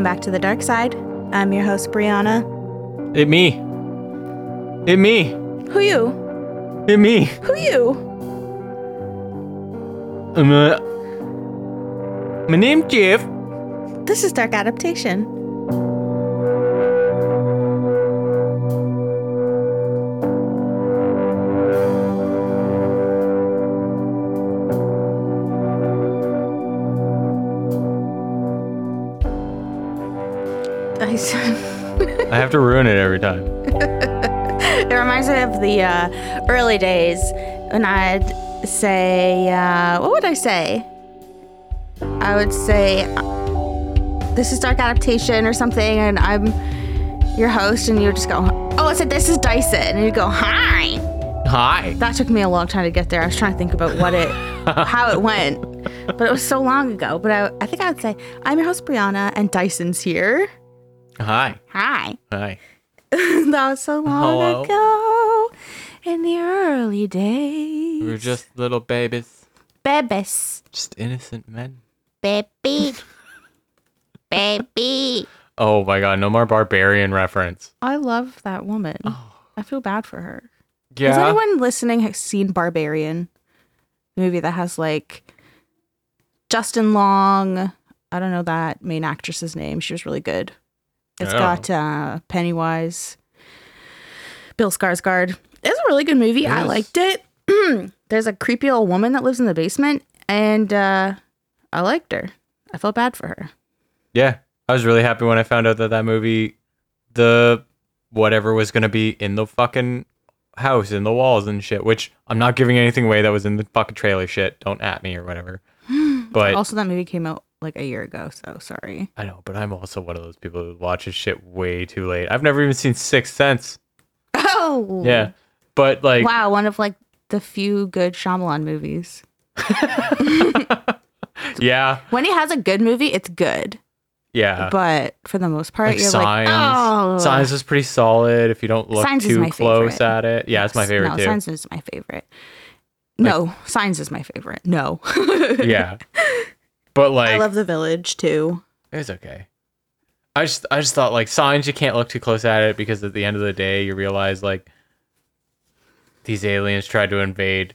welcome back to the dark side. I'm your host, Brianna. It me. It me. Who you? It me. Who you? Um, uh, my name Jeff. This is Dark Adaptation. The uh, early days and I'd say, uh, what would I say? I would say, uh, this is Dark Adaptation or something, and I'm your host, and you would just go, oh, I said, this is Dyson. And you'd go, hi. Hi. That took me a long time to get there. I was trying to think about what it, how it went. But it was so long ago. But I, I think I would say, I'm your host, Brianna, and Dyson's here. Hi. Hi. Hi. that was so long Hello. ago in the early days. We were just little babies. babies, Just innocent men. baby, baby. Oh my god, no more barbarian reference. I love that woman. I feel bad for her. Yeah. Has anyone listening has seen Barbarian? The movie that has like Justin Long. I don't know that main actress's name. She was really good. It's I don't got uh, Pennywise, Bill Skarsgård. It's a really good movie. I Yes. liked it. There's a creepy old woman that lives in the basement, and uh, I liked her. I felt bad for her. Yeah. I was really happy when I found out that that movie, the whatever was going to be in the fucking house, in the walls and shit, which I'm not giving anything away that was in the fucking trailer shit. Don't at me or whatever. But Also, that movie came out like a year ago, so sorry. I know, but I'm also one of those people who watches shit way too late. I've never even seen Sixth Sense. Oh, Yeah. But like, Wow, one of like the few good Shyamalan movies. yeah, When he has a good movie, it's good. yeah. But for the most part, like you're Signs. like, oh, Signs is pretty solid if you don't look Signs too close favorite. at it. Yeah, it's my favorite no, too. Signs is my favorite. No, Signs is my favorite. No. yeah. But like I love The Village too. it's okay. I just I just thought like signs you can't look too close at it because at the end of the day you realize like these aliens tried to invade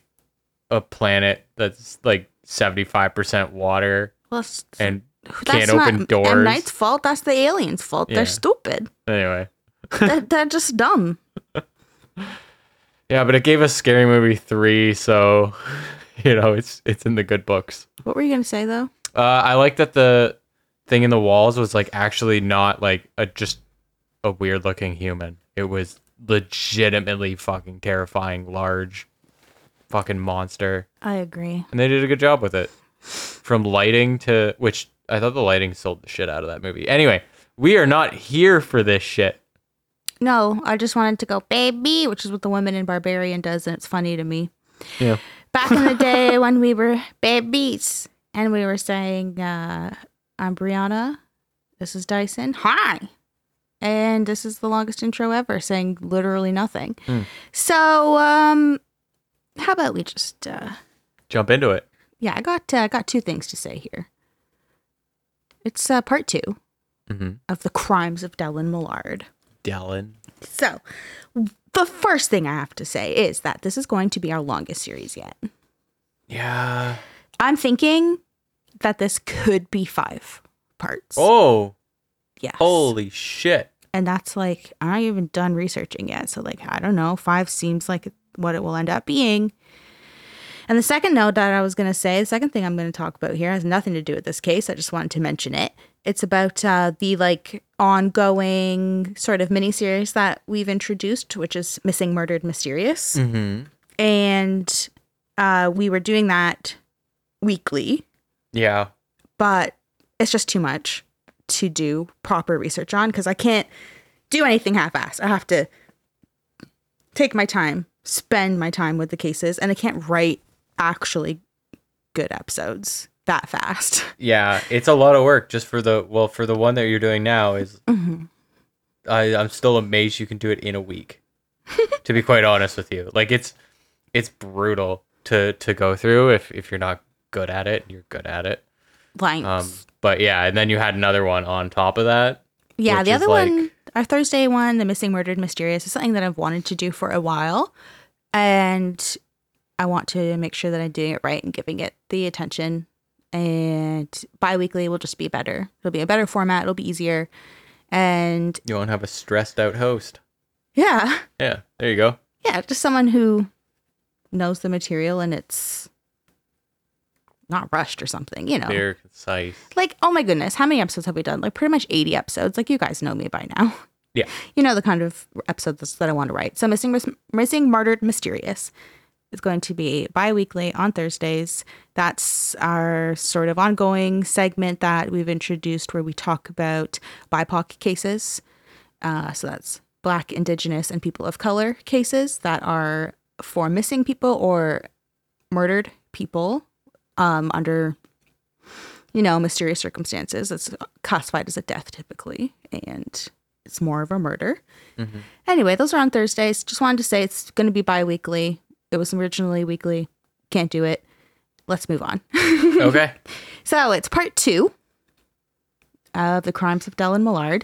a planet that's like 75% water Well, and can't open not doors. M. Night's fault. That's the aliens' fault. Yeah. They're stupid. Anyway. they're, they're just dumb. Yeah, but it gave us Scary Movie 3, so you know, it's it's in the good books. What were you gonna say though? Uh, I like that the thing in the walls was like actually not like a just a weird looking human. It was legitimately fucking terrifying, large, fucking monster, I agree. and they did a good job with it. From lighting to which I thought the lighting sold the shit out of that movie. Anyway, we are not here for this shit. No, I just wanted to go baby, which is what the woman in Barbarian does, and it's funny to me. Yeah. Back in the day when we were babies and we were saying, uh, I'm Brianna, this is Dyson, hi. And this is the longest intro ever, saying literally nothing. Hmm. So, um, how about we just, uh, Jump into it. yeah, I got, uh, got two things to say here. It's uh, part two Mm-hmm. of the crimes of Dellen Millard. Dallin. So, the first thing I have to say is that this is going to be our longest series yet. Yeah. I'm thinking that this could be five parts. Oh, yes. holy shit. And that's like, I'm not even done researching yet. So, like, I don't know. Five seems like what it will end up being. And the second note that I was going to say, the second thing I'm going to talk about here has nothing to do with this case. I just wanted to mention it. It's about uh, the like ongoing sort of miniseries that we've introduced, which is Missing, Murdered, Mysterious. Mm-hmm. And uh, we were doing that weekly, Yeah. but it's just too much to do proper research on because I can't do anything half-assed. I have to take my time, spend my time with the cases, and I can't write actually good episodes that fast. Yeah, it's a lot of work just for the well for the one that you're doing now is Mhm. I I'm still amazed you can do it in a week. to be quite honest with you. Like it's it's brutal to to go through if if you're not good at it, you're good at it. Like, Um But yeah, and then you had another one on top of that. Yeah, the other like- one, our Thursday one, the missing, murdered, mysterious, is something that I've wanted to do for a while, and I want to make sure that I'm doing it right and giving it the attention. And bi-weekly will just be better. It'll be a better format. It'll be easier, and You won't have a stressed out host. yeah, Yeah, there you go. yeah, just someone who knows the material and it's not rushed or something. You know, Clear, concise. like oh my goodness, how many episodes have we done? Like pretty much eighty episodes. Like you guys know me by now. Yeah. you know the kind of episodes that I want to write. So missing, missing, murdered, mysterious is going to be bi-weekly on Thursdays. That's our sort of ongoing segment that we've introduced where we talk about BIPOC cases. Uh, so that's Black, Indigenous, and people of color cases that are for missing people or murdered people um, under, you know, mysterious circumstances. It's classified as a death typically, and it's more of a murder. Anyway, those are on Thursdays. Just wanted to say it's going to be bi weekly. It was originally weekly. Can't do it. Let's move on. Okay. So it's part two of the crimes of Dellen Millard.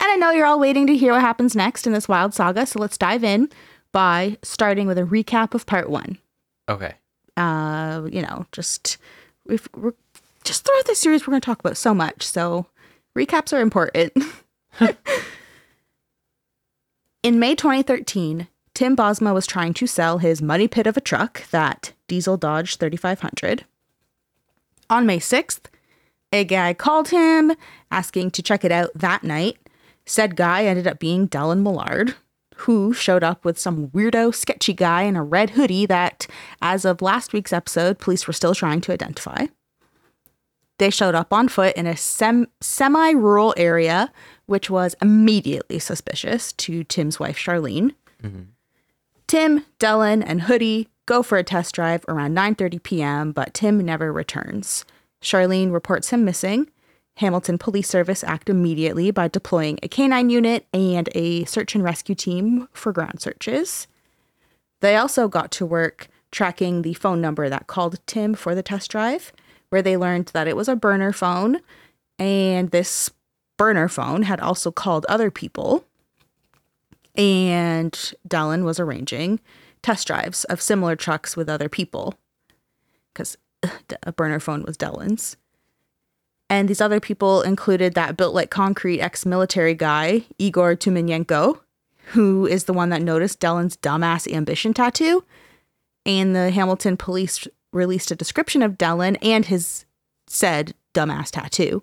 And I know you're all waiting to hear what happens next in this wild saga. So let's dive in by starting with a recap of part one. Okay. Uh, you know, just we've, we're just throughout this series, we're going to talk about so much. So recaps are important. In May 2013, Tim Bosma was trying to sell his money pit of a truck, that diesel Dodge 3500. On May 6th, a guy called him asking to check it out that night. Said guy ended up being Dellen Millard, who showed up with some weirdo, sketchy guy in a red hoodie that, as of last week's episode, police were still trying to identify. They showed up on foot in a sem- semi rural area, which was immediately suspicious to Tim's wife, Sharlene. Mm-hmm. Tim, Dellen, and Hoodie go for a test drive around 9:30 p.m., but Tim never returns. Sharlene reports him missing. Hamilton Police Service act immediately by deploying a canine unit and a search and rescue team for ground searches. They also got to work tracking the phone number that called Tim for the test drive, where they learned that it was a burner phone, and this burner phone had also called other people. And Dallin was arranging test drives of similar trucks with other people because uh, a burner phone was Dellen's. And these other people included that built like concrete ex military guy, Igor Tumanenko, who is the one that noticed Dellen's dumbass ambition tattoo. And the Hamilton police released a description of Dellen and his said dumbass tattoo.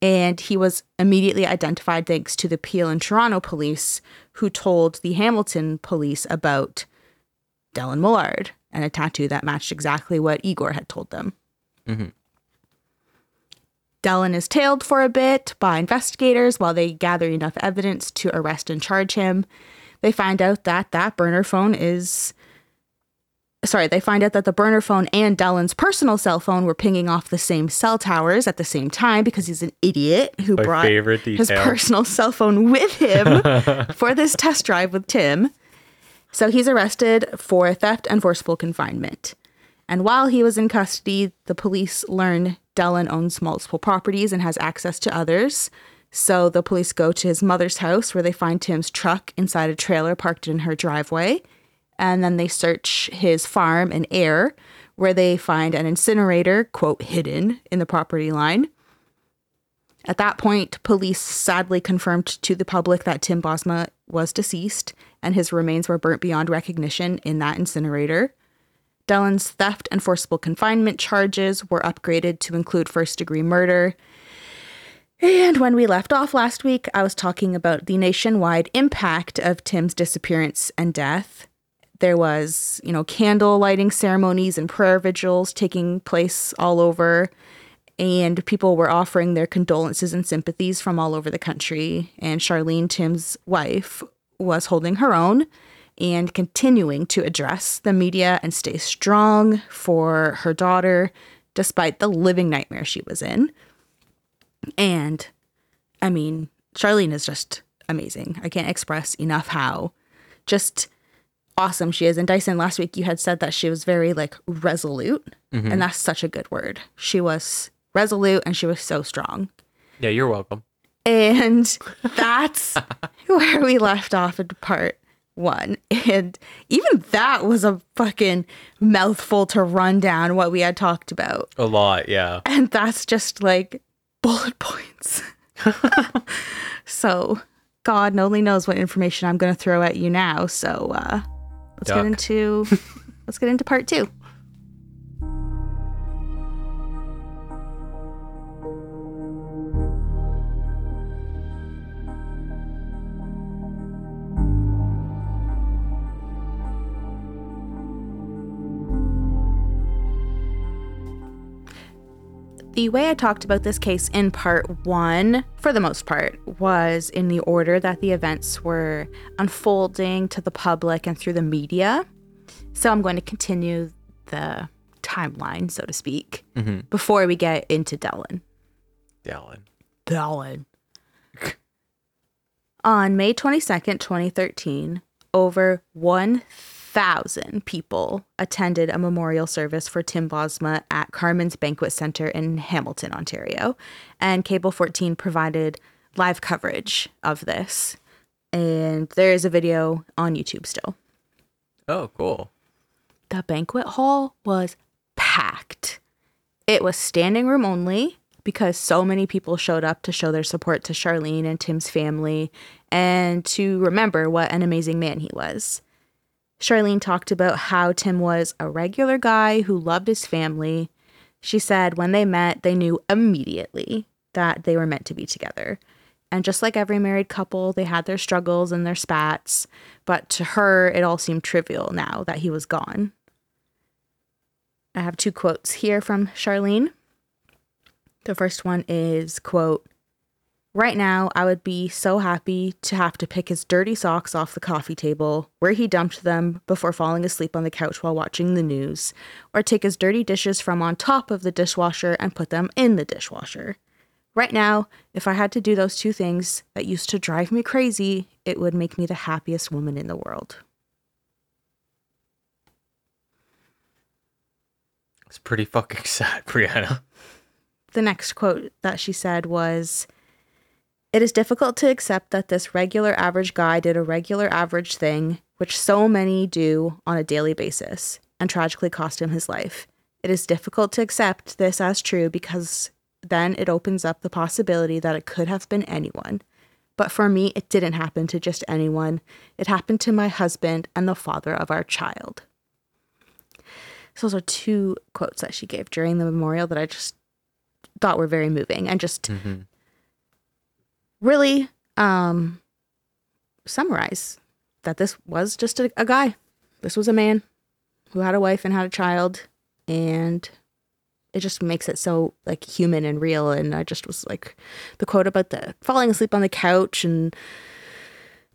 And he was immediately identified thanks to the Peel and Toronto police, who told the Hamilton police about Dellen Millard and a tattoo that matched exactly what Igor had told them. Mm-hmm. Dellen is tailed for a bit by investigators while they gather enough evidence to arrest and charge him. They find out that that burner phone is. Sorry, they find out that the burner phone and Dellen's personal cell phone were pinging off the same cell towers at the same time because he's an idiot who My brought his personal cell phone with him for this test drive with Tim. So he's arrested for theft and forcible confinement. And while he was in custody, the police learn Dellen owns multiple properties and has access to others. So the police go to his mother's house where they find Tim's truck inside a trailer parked in her driveway. And then they search his farm and Ayr where they find an incinerator, quote, hidden in the property line. At that point, police sadly confirmed to the public that Tim Bosma was deceased and his remains were burnt beyond recognition in that incinerator. Dellen's theft and forcible confinement charges were upgraded to include first degree murder. And when we left off last week, I was talking about the nationwide impact of Tim's disappearance and death. There was, you know, candle lighting ceremonies and prayer vigils taking place all over and people were offering their condolences and sympathies from all over the country. And Sharlene, Tim's wife, was holding her own and continuing to address the media and stay strong for her daughter, despite the living nightmare she was in. And I mean, Sharlene is just amazing. I can't express enough how just awesome she is. And Dyson, last week you had said that she was very like resolute, mm-hmm. and that's such a good word. She was resolute and she was so strong. Yeah, you're welcome. And that's where we left off in part one. And even that was a fucking mouthful to run down what we had talked about. A lot, yeah. And that's just like bullet points. so God only knows what information I'm going to throw at you now. So uh, let's Duck. get into let's get into part two. The way I talked about this case in part one, for the most part, was in the order that the events were unfolding to the public and through the media. So I'm going to continue the timeline, so to speak, mm-hmm. before we get into Dellen. Dallin. Dellen. On May 22nd, 2013, over 1,000 people attended a memorial service for Tim Bosma at Carmen's Banquet Center in Hamilton, Ontario. And Cable 14 provided live coverage of this. And there is a video on YouTube still. Oh, cool. The banquet hall was packed. It was standing room only because so many people showed up to show their support to Sharlene and Tim's family and to remember what an amazing man he was. Sharlene talked about how Tim was a regular guy who loved his family. She said when they met, they knew immediately that they were meant to be together. And just like every married couple, they had their struggles and their spats, but to her, it all seemed trivial now that he was gone. I have two quotes here from Sharlene. The first one is quote Right now, I would be so happy to have to pick his dirty socks off the coffee table, where he dumped them before falling asleep on the couch while watching the news, or take his dirty dishes from on top of the dishwasher and put them in the dishwasher. Right now, if I had to do those two things that used to drive me crazy, it would make me the happiest woman in the world. It's pretty fucking sad, Brianna. the next quote that she said was It is difficult to accept that this regular average guy did a regular average thing, which so many do on a daily basis, and tragically cost him his life. It is difficult to accept this as true because then it opens up the possibility that it could have been anyone. But for me, it didn't happen to just anyone. It happened to my husband and the father of our child. So those are two quotes that she gave during the memorial that I just thought were very moving and just Mhm. Really um summarize that this was just a, a guy. This was a man who had a wife and had a child and it just makes it so like human and real. And i just was like the quote about the falling asleep on the couch and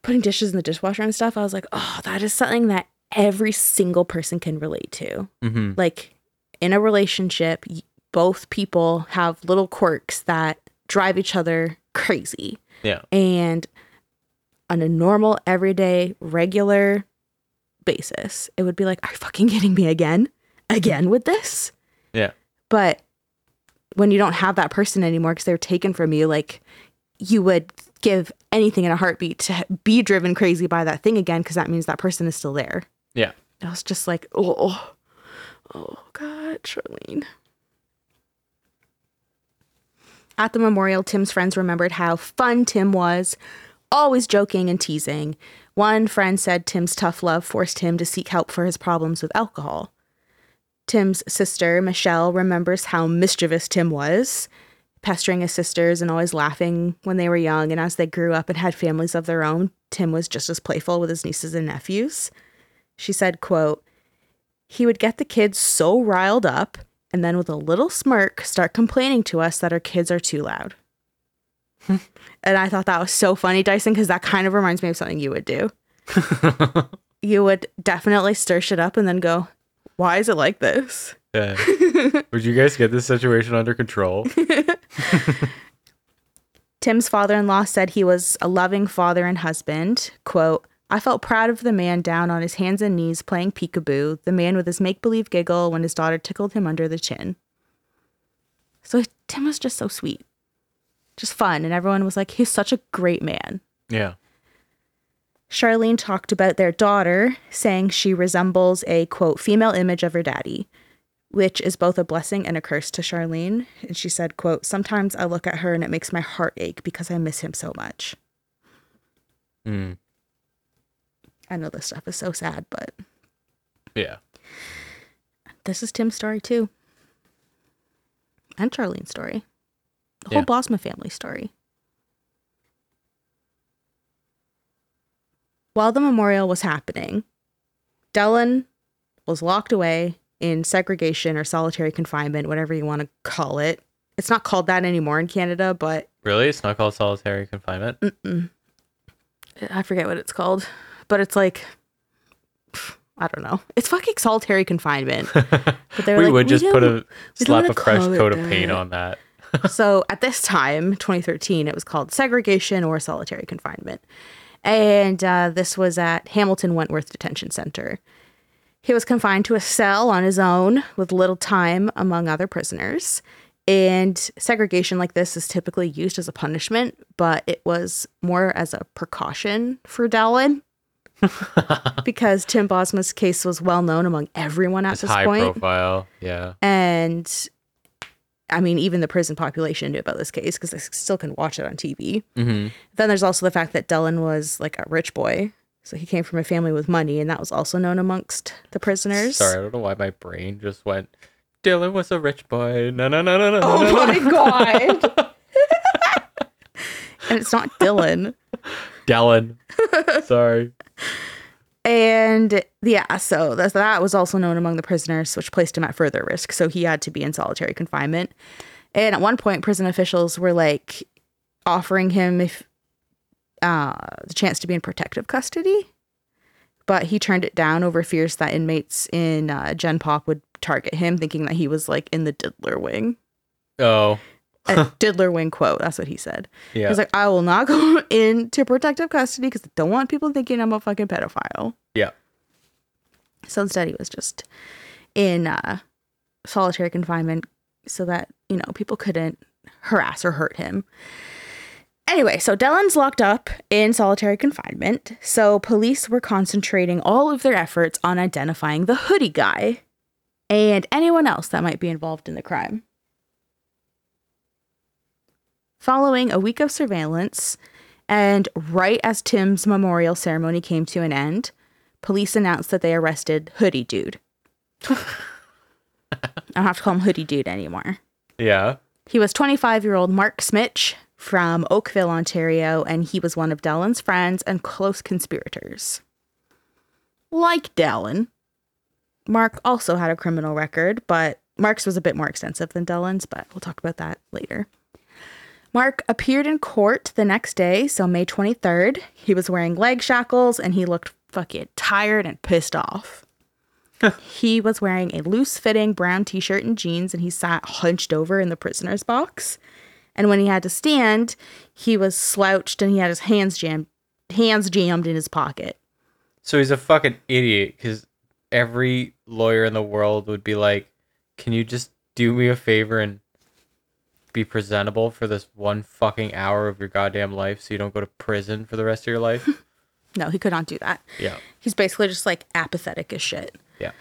putting dishes in the dishwasher and stuff i was like oh that is something that every single person can relate to. Mhm. like in a relationship both people have little quirks that drive each other crazy Yeah. and on a normal everyday regular basis it would be like are you fucking kidding me again again with this Yeah. but when you don't have that person anymore because they're taken from you like you would give anything in a heartbeat to be driven crazy by that thing again because that means that person is still there Yeah. I was just like, oh, oh, oh God, Sharlene. At the memorial, Tim's friends remembered how fun Tim was, always joking and teasing. One friend said Tim's tough love forced him to seek help for his problems with alcohol. Tim's sister, Michelle, remembers how mischievous Tim was, pestering his sisters and always laughing when they were young. And as they grew up and had families of their own, Tim was just as playful with his nieces and nephews. She said, quote, he would get the kids so riled up and then with a little smirk start complaining to us that our kids are too loud. and I thought that was so funny, Dyson, because that kind of reminds me of something you would do. you would definitely stir shit up and then go, why is it like this? Yeah. Would you guys get this situation under control? Tim's father in law said he was a loving father and husband. Quote, I felt proud of the man down on his hands and knees playing peekaboo, the man with his make believe giggle when his daughter tickled him under the chin. So Tim was just so sweet, just fun, and everyone was like, he's such a great man. Yeah. Sharlene talked about their daughter, saying she resembles a quote female image of her daddy, which is both a blessing and a curse to Sharlene. And she said, quote, sometimes I look at her and it makes my heart ache because I miss him so much. Mm. I know this stuff is so sad, but Yeah. this is Tim's story too. And Sharlene's story. The Yeah. whole Bosma family story. While the memorial was happening, Dellen was locked away in segregation or solitary confinement, whatever you want to call it. It's not called that anymore in Canada, but Really? It's not called solitary confinement? I forget what it's called. But it's like, I don't know. It's fucking solitary confinement. But we like, would just put a slap a fresh coat of paint on that. so at this time, 2013, it was called segregation or solitary confinement. And uh, this was at Hamilton Wentworth Detention Center. He was confined to a cell on his own with little time among other prisoners. And segregation like this is typically used as a punishment, but it was more as a precaution for Dallin because Tim Bosma's case was well known among everyone at It's this high point. profile. Yeah. And I mean, even the prison population knew about this case because they still can watch it on TV. hmm Then there's also the fact that Dellen was like a rich boy. So he came from a family with money, and that was also known amongst the prisoners. Sorry, I don't know why my brain just went. Dylan was a rich boy. No, no, no, no, no. Oh no, my no. god. and it's not Dylan. Dylan. Sorry. And yeah, so that, that was also known among the prisoners, which placed him at further risk. So he had to be in solitary confinement. And at one point, prison officials were like offering him if uh, the chance to be in protective custody, but he turned it down over fears that inmates in uh, Gen Pop would target him, thinking that he was like in the diddler wing. Oh, diddler wing quote. That's what he said. yeah. He's like, I will not go into protective custody because I don't want people thinking I'm a fucking pedophile. yeah. So instead, he was just in uh, solitary confinement so that, you know, people couldn't harass or hurt him. Anyway, so Dellen's locked up in solitary confinement. So police were concentrating all of their efforts on identifying the hoodie guy and anyone else that might be involved in the crime. Following a week of surveillance, and right as Tim's memorial ceremony came to an end, police announced that they arrested Hoodie Dude. I don't have to call him Hoodie Dude anymore. Yeah. He was 25 year old Mark Smich from Oakville, Ontario, and he was one of Dellen's friends and close conspirators. Like Dellen, Mark also had a criminal record, but Mark's was a bit more extensive than Dellen's, but we'll talk about that later. Mark appeared in court the next day, so May 23rd. He was wearing leg shackles and he looked fucking tired and pissed off. he was wearing a loose fitting brown t shirt and jeans and he sat hunched over in the prisoner's box. And when he had to stand, he was slouched and he had his hands jammed hands jammed in his pocket. So he's a fucking idiot because every lawyer in the world would be like, "Can you just do me a favor and be presentable for this one fucking hour of your goddamn life, so you don't go to prison for the rest of your life?" No, he could not do that. yeah. He's basically just like apathetic as shit. Yeah.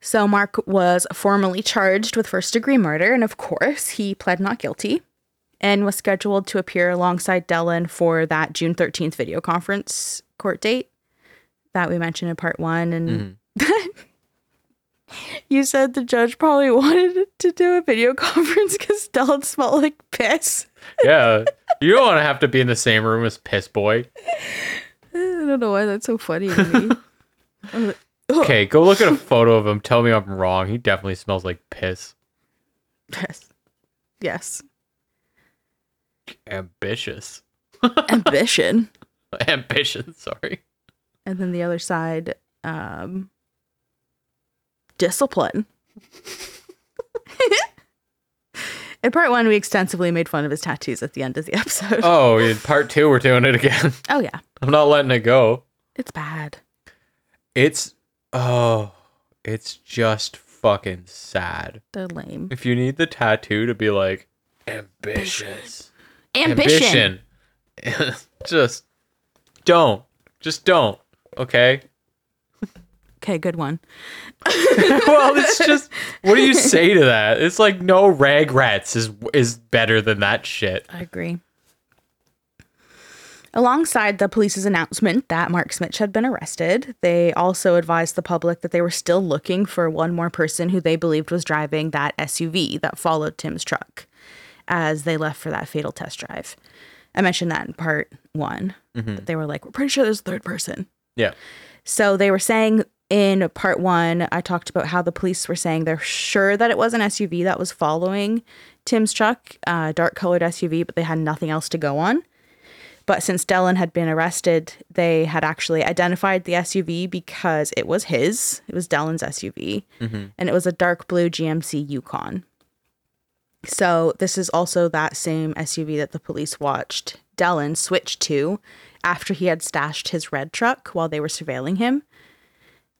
So Mark was formally charged with first degree murder, and of course, he pled not guilty and was scheduled to appear alongside Dellen for that June 13th video conference court date that we mentioned in part one. And mm-hmm. You said the judge probably wanted to do a video conference because Dellen smelled like piss. Yeah. you don't want to have to be in the same room as Piss Boy. I don't know why that's so funny to me. Okay, go look at a photo of him. Tell me I'm wrong. He definitely smells like piss. Yes. Yes. Ambitious. Ambition. Ambition, sorry. and then the other side um discipline in part one we extensively made fun of his tattoos at the end of the episode Oh, in part two, we're doing it again. oh yeah I'm not letting it go. it's bad It's oh, it's just fucking sad. They're lame. If you need the tattoo to be like ambitious, Ambition. ambition, just don't, just don't. Okay. Okay, good one. well, it's just what do you say to that? It's like no regrets is is better than that shit. I agree. Alongside the police's announcement that Mark Smith had been arrested, they also advised the public that they were still looking for one more person who they believed was driving that SUV that followed Tim's truck as they left for that fatal test drive. I mentioned that in part one. Mm-hmm. That they were like, we're pretty sure there's a third person. Yeah. So they were saying in part one, I talked about how the police were saying they're sure that it was an SUV that was following Tim's truck, uh, dark colored SUV, but they had nothing else to go on. But since Dellen had been arrested, they had actually identified the SUV because it was his. It was Dellen's SUV, and it was a dark blue GMC Yukon. So this is also that same SUV that the police watched Dellen switch to after he had stashed his red truck while they were surveilling him,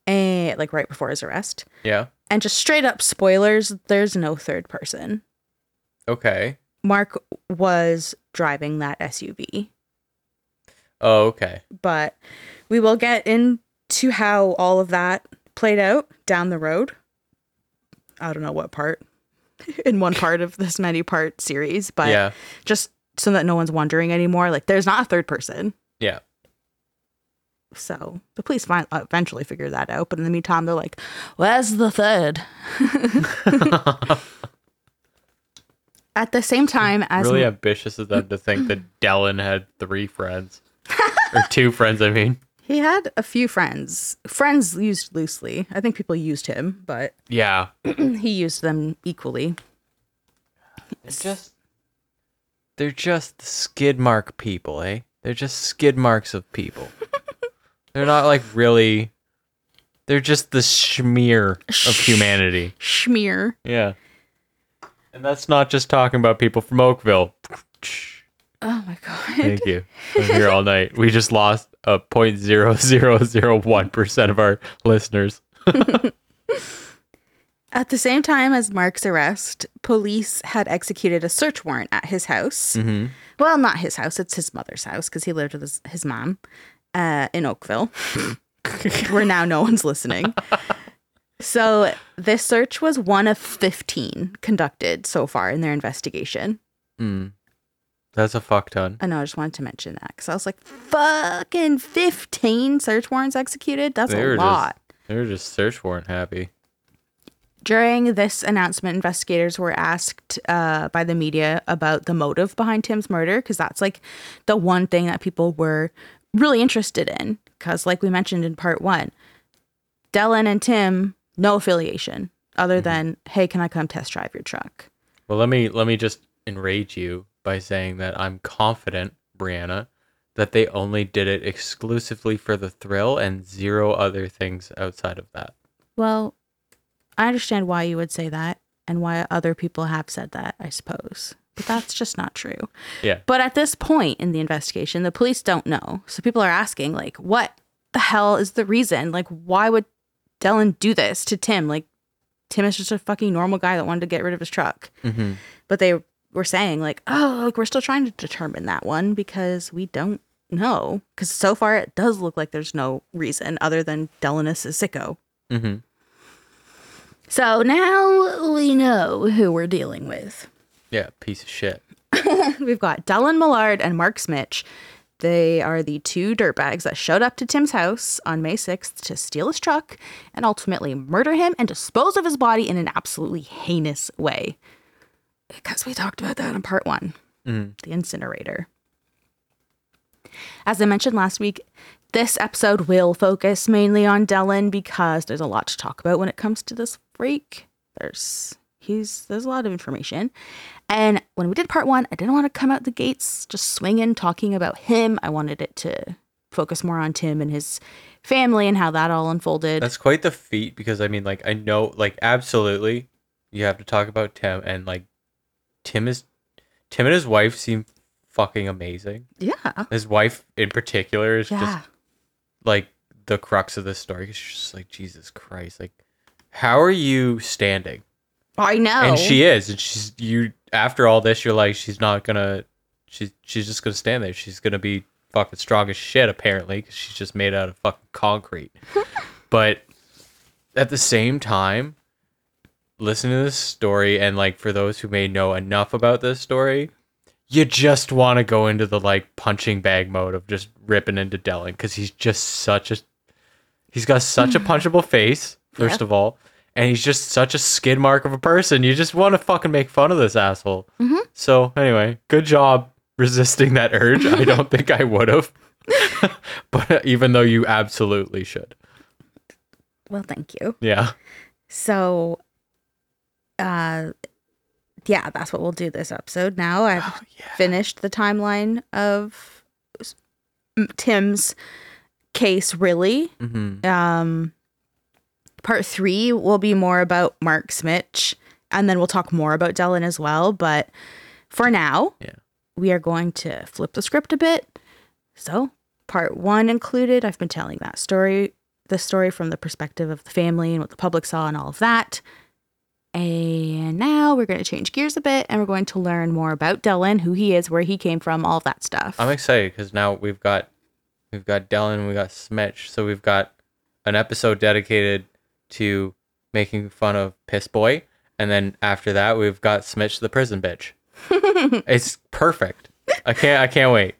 and like right before his arrest. Yeah. And just straight up spoilers, there's no third person. Okay. Mark was driving that SUV, Oh, okay. but we will get into how all of that played out down the road. I don't know what part in one part of this many part series, but yeah. just so that no one's wondering anymore, like there's not a third person. Yeah. So the police fin- eventually figure that out, but in the meantime, they're like, "Where's the third? At the same time as really ambitious of them to think that Dellen had three friends or two friends. I mean, he had a few friends, friends used loosely. I think people used him, but yeah. he used them equally. It's just they're just skid mark people, eh? They're just skid marks of people. they're not like really. They're just the smear of humanity. Schmear. Yeah. And that's not just talking about people from Oakville. Oh my god. Thank you. I'm here all night. We just lost a point zero zero zero one percent of our listeners. At the same time as Mark's arrest, police had executed a search warrant at his house. Mm-hmm. Well, not his house, it's his mother's house because he lived with his, his mom uh, in Oakville, where now no one's listening. So, this search was one of 15 conducted so far in their investigation. Mm. That's a fuck ton. I know, I just wanted to mention that because I was like, fucking 15 search warrants executed? That's They a lot. just they were just search warrant happy. During this announcement, investigators were asked uh, by the media about the motive behind Tim's murder because that's like the one thing that people were really interested in. Because, like we mentioned in part one, Dellen and Tim, no affiliation other mm-hmm. than, hey, can I come test drive your truck? Well, let me let me just enrage you by saying that I'm confident, Brianna, that they only did it exclusively for the thrill and zero other things outside of that. Well, I understand why you would say that and why other people have said that, I suppose. But that's just not true. Yeah. But at this point in the investigation, the police don't know. So people are asking, like, what the hell is the reason? Like, why would Dellen do this to Tim? Like, Tim is just a fucking normal guy that wanted to get rid of his truck. Mm-hmm. But they were saying, like, oh, like, we're still trying to determine that one because we don't know. Because so far it does look like there's no reason other than Dellen is a sicko. Mm-hmm. So now we know who we're dealing with. Yeah, piece of shit. We've got Dellen Millard and Mark Smich. They are the two dirtbags that showed up to Tim's house on May 6th to steal his truck and ultimately murder him and dispose of his body in an absolutely heinous way. Because we talked about that in part one Mm. the incinerator. As I mentioned last week, this episode will focus mainly on Dellen because there's a lot to talk about when it comes to this freak. There's he's there's a lot of information. And when we did part 1, I didn't want to come out the gates just swinging talking about him. I wanted it to focus more on Tim and his family and how that all unfolded. That's quite the feat because I mean, like, I know, like, absolutely, you have to talk about Tim and like, Tim is, Tim and his wife seem fucking amazing. yeah. His wife in particular is Yeah. just like the crux of this story. She's just like Jesus Christ, like how are you standing? I know. And she is, and she's you. After all this, you're like, she's not gonna. She's she's just gonna stand there. She's gonna be fucking strong as shit, apparently, because she's just made out of fucking concrete. but at the same time, listen to this story, and like for those who may know enough about this story, you just want to go into the like punching bag mode of just ripping into Dylan because he's just such a he's got such a punchable face first of all and he's just such a skid mark of a person. You just want to fucking make fun of this asshole. So anyway good job resisting that urge. I don't think i would have. But even though you absolutely should. Well, thank you. yeah. So, uh, yeah, that's what we'll do this episode. Now I've Oh, finished the timeline of Tim's case. Really, hmm um, part three will be more about Mark Smich, and then we'll talk more about Dylan as well. But for now, Yeah. we are going to flip the script a bit. So, part one included, I've been telling that story, the story from the perspective of the family and what the public saw and all of that. And now we're going to change gears a bit and we're going to learn more about Dylan, who he is, where he came from, all of that stuff. i'm excited because now we've got we've got Dylan, we got Smich, so we've got an episode dedicated to making fun of Piss Boy, and then after that we've got Smich the prison bitch. it's perfect. I can't I can't wait.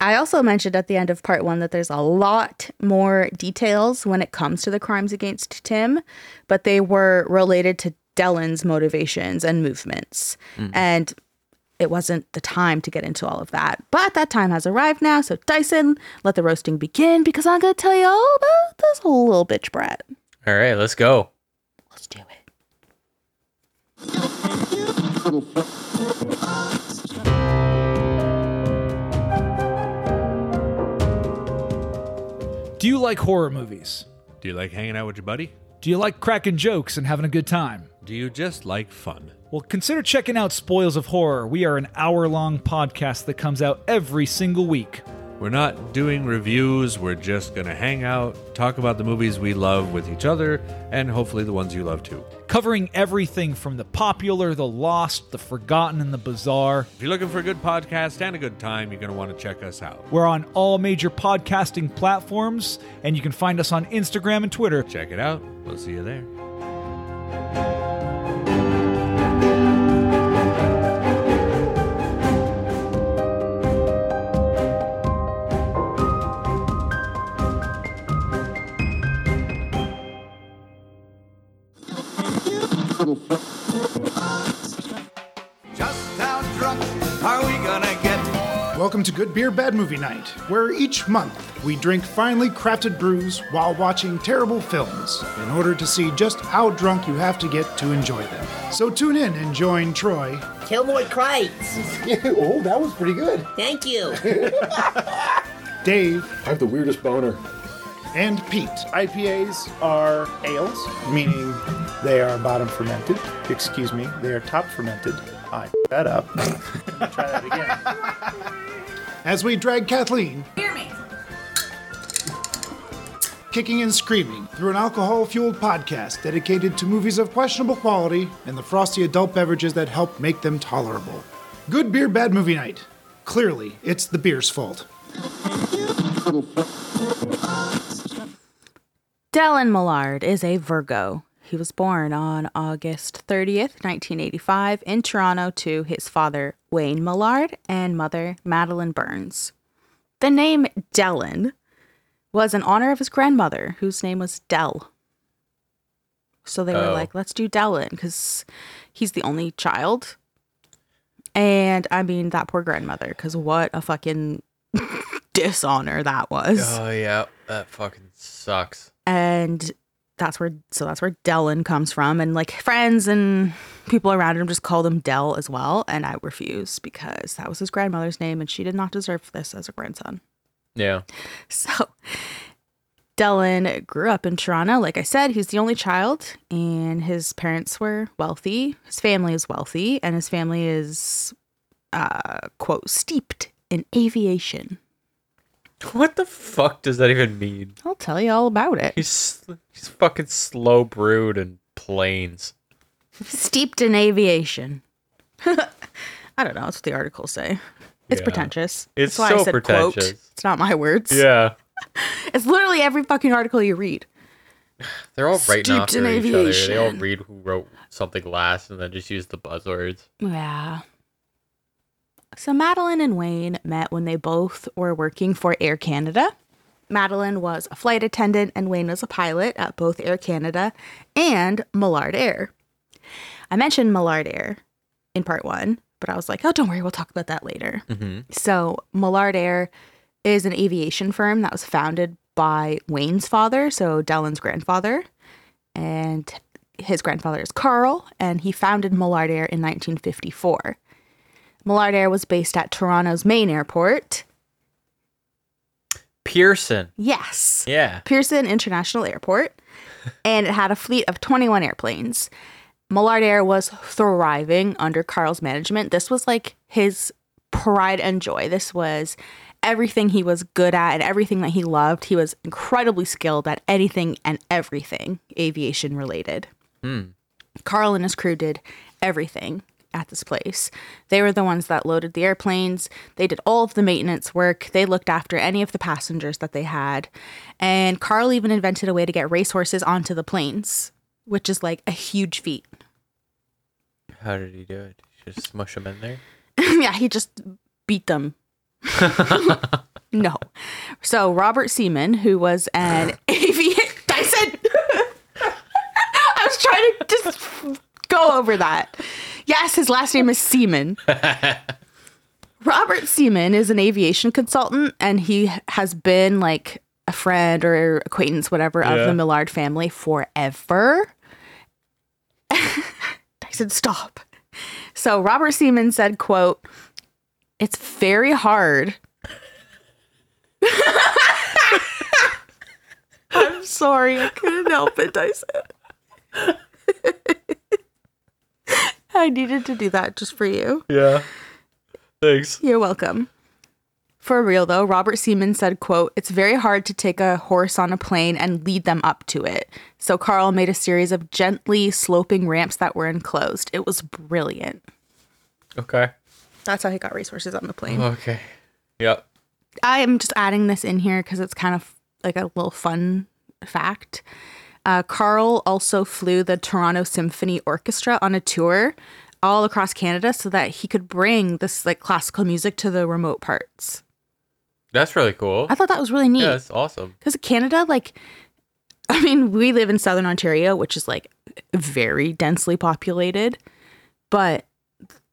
I also mentioned at the end of part one that there's a lot more details when it comes to the crimes against Tim, but they were related to Dylan's motivations and movements. Mm-hmm. And it wasn't the time to get into all of that. But that time has arrived now. So, Dyson, let the roasting begin because I'm going to tell you all about this whole little bitch brat. All right, let's go. Let's do it. Do you like horror movies? Do you like hanging out with your buddy? Do you like cracking jokes and having a good time? Do you just like fun? Well, consider checking out Spoils of Horror. We are an hour long podcast that comes out every single week. We're not doing reviews, we're just gonna hang out, talk about the movies we love with each other, and hopefully the ones you love too. Covering everything from the popular, the lost, the forgotten, and the bizarre. If you're looking for a good podcast and a good time, you're gonna wanna check us out. We're on all major podcasting platforms, and you can find us on Instagram and Twitter. Check it out. We'll see you there. Welcome to Good Beer Bad Movie Night, where each month we drink finely crafted brews while watching terrible films in order to see just how drunk you have to get to enjoy them. So tune in and join Troy, Kilmore Krites. oh, that was pretty good. Thank you. Dave, I have the weirdest boner. and Pete. IPAs are ales, meaning they are bottom fermented. Excuse me, they are top fermented. I f- that up. Try that again. As we drag Kathleen, kicking and screaming through an alcohol fueled podcast dedicated to movies of questionable quality and the frosty adult beverages that help make them tolerable. Good Beer Bad Movie Night. Clearly, it's the beer's fault. Dylan Millard is a Virgo. He was born on August 30th, 1985, in Toronto to his father, Wayne Millard, and mother, Madeleine Burns. The name Dylan was in honor of his grandmother, whose name was Dell. So they were Oh. like, let's do Dylan because he's the only child. And I mean, that poor grandmother, because what a fucking dishonor that was Oh yeah, that fucking sucks. and that's where so that's where Dylan comes from and like friends and people around him just called him Dell as well and I refuse because that was his grandmother's name and she did not deserve this as a grandson. Yeah. So Dylan grew up in Toronto. Like I said, he's the only child and his parents were wealthy. His family is wealthy and his family is uh quote steeped in aviation. What the fuck does that even mean? I'll tell you all about it. He's he's fucking slow brewed and planes. Steeped in aviation. I don't know. That's what the articles say. It's Yeah. pretentious. It's That's why I so said quote. pretentious. It's not my words. Yeah. It's literally every fucking article you read. They're all writing Steeped after in each other. They all read who wrote something last and then just use the buzzwords. Yeah. So Madeleine and Wayne met when they both were working for Air Canada. Madeleine was a flight attendant and Wayne was a pilot at both Air Canada and Millard Air. I mentioned Millard Air in part one, but I was like, oh, don't worry, we'll talk about that later. Mm-hmm. So, Millard Air is an aviation firm that was founded by Wayne's father, so Dellen's grandfather. And his grandfather is Carl, and he founded Millard Air in 1954. Millard Air was based at Toronto's main airport. Pearson. Yes. Yeah. Pearson International Airport, and it had a fleet of 21 airplanes. Millard Air was thriving under Carl's management. This was like his pride and joy. This was everything he was good at and everything that he loved. He was incredibly skilled at anything and everything aviation related. Hmm. Carl and his crew did everything at this place. They were the ones that loaded the airplanes. They did all of the maintenance work. They looked after any of the passengers that they had. And Carl even invented a way to get racehorses onto the planes, which is like a huge feat. How did he do it? Just smush them in there? yeah, he just beat them. no. So Robert Seaman, who was an aviator, Dyson. I was trying to just go over that. Yes, his last name is Seaman. Robert Seaman is an aviation consultant, and he has been like a friend or acquaintance, whatever, of the Millard family forever. I said, stop. So Robert Seaman said, quote, it's very hard. I'm sorry, I couldn't help it, Dyson. I needed to do that just for you. Yeah. Thanks. You're welcome. For real though, Robert Seaman said, quote, It's very hard to take a horse on a plane and lead them up to it. So Carl made a series of gently sloping ramps that were enclosed. It was brilliant. Okay. That's how he got racehorses on the plane. Okay. Yep. I am just adding this in here because it's kind of like a little fun fact. Uh, Carl also flew the Toronto Symphony Orchestra on a tour all across Canada so that he could bring this like classical music to the remote parts. That's really cool. I thought that was really neat. Yeah, that's awesome. Because Canada, like, I mean, we live in Southern Ontario, which is like very densely populated, but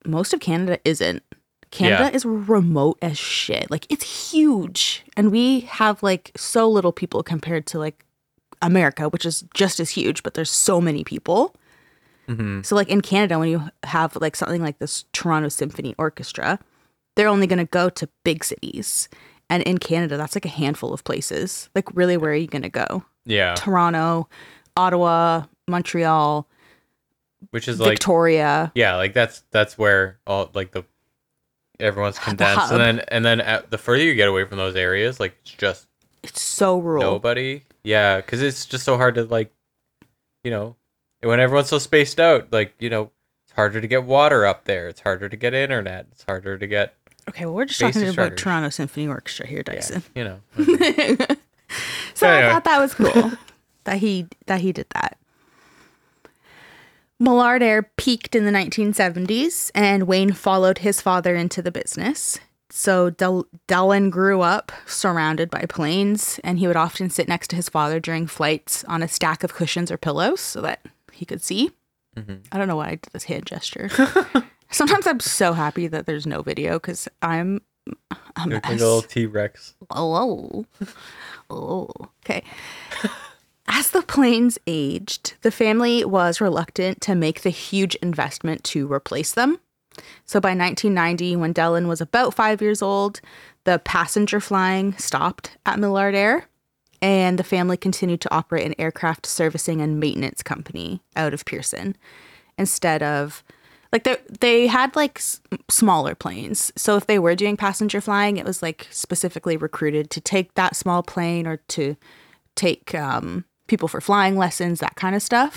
most of Canada isn't. Canada Yeah. is remote as shit. Like, it's huge. And we have like so little people compared to like America, which is just as huge, but there's so many people. Mm-hmm. So, like in Canada, when you have like something like this Toronto Symphony Orchestra, they're only going to go to big cities. And in Canada, that's like a handful of places. Like, really, where are you going to go? Yeah. Toronto, Ottawa, Montreal, Which is like Victoria. yeah, like that's that's where all like the everyone's condensed, hub. and then and then at, the further you get away from those areas, like it's just It's so rural. nobody. Yeah, because it's just so hard to like, you know, when everyone's so spaced out, like you know, it's harder to get water up there. It's harder to get internet. It's harder to get Okay, well, we're just talking about. Toronto Symphony Orchestra here, yeah, Dyson. you know. So I thought that was cool that he that he did that. Millard Air peaked in the 1970s, and Wayne followed his father into the business. So Del- Dellen grew up surrounded by planes, and he would often sit next to his father during flights on a stack of cushions or pillows so that he could see. Mm-hmm. I don't know why I did this hand gesture. Sometimes I'm so happy that there's no video because I'm a Like a little T Rex. Oh, oh, okay. As the planes aged, the family was reluctant to make the huge investment to replace them. So by 1990, when Dellen was about five years old, the passenger flying stopped at Millard Air, and the family continued to operate an aircraft servicing and maintenance company out of Pearson instead of Like they they had like s- smaller planes. So if they were doing passenger flying, it was like specifically recruited to take that small plane or to take um, people for flying lessons, that kind of stuff.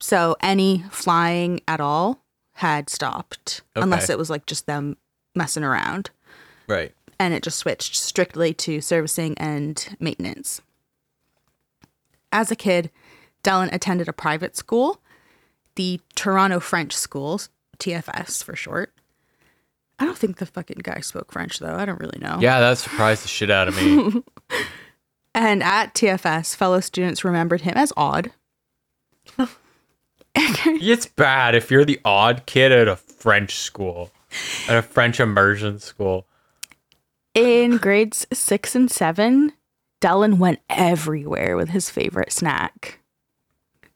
So any flying at all had stopped unless it was like just them messing around. Right. And it just switched strictly to servicing and maintenance. As a kid, Dellen attended a private school, the Toronto French Schools, TFS for short. I don't think the fucking guy spoke French though. I don't really know. Yeah, that surprised the shit out of me. And at TFS, fellow students remembered him as odd. it's bad if you're the odd kid at a French school, at a French immersion school. In grades six and seven, Dellen went everywhere with his favorite snack,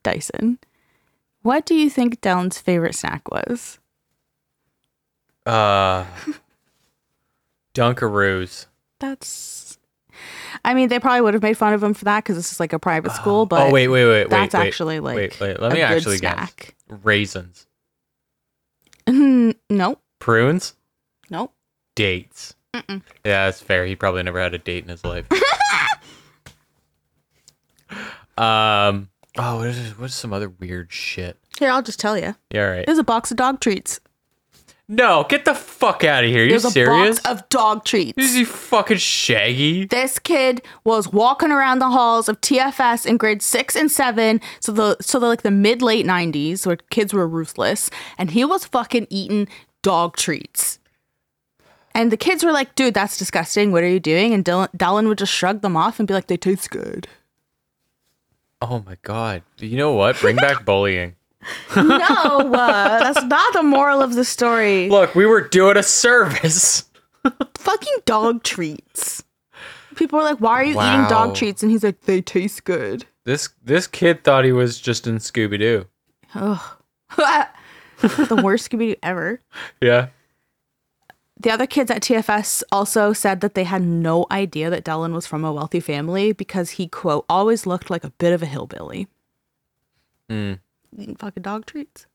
Dyson. What do you think Dellen's favorite snack was? Uh, Dunkaroos. That's. I mean, they probably would have made fun of him for that because this is like a private school. But oh wait, wait, wait, wait. that's wait, actually like wait, wait. Let me actually snack. guess. Raisins, nope, prunes, nope. dates. Yeah, that's fair. He probably never had a date in his life. um. Oh, what is what is some other weird shit? Here, I'll just tell you. Yeah, all right. There's a box of dog treats. No, get the fuck out of here. You a serious? box of dog treats. Is he fucking shaggy? this kid was walking around the halls of TFS in grade six and seven, so the so the like the mid late nineties, where kids were ruthless, and he was fucking eating dog treats. And the kids were like, "Dude, that's disgusting. What are you doing?" And Dylan, Dellen would just shrug them off and be like, "They taste good." Oh my god. You know what? Bring back bullying. No, uh, that's not the moral of the story. Look, we were doing a service. Fucking dog treats. People were like, "Why are you eating dog treats?" And he's like, "They taste good." This this kid thought he was just in Scooby Doo. the worst Scooby Doo ever. Yeah. The other kids at TFS also said that they had no idea that Dellen was from a wealthy family because he, quote, always looked like a bit of a hillbilly. Mm. Eating fucking dog treats.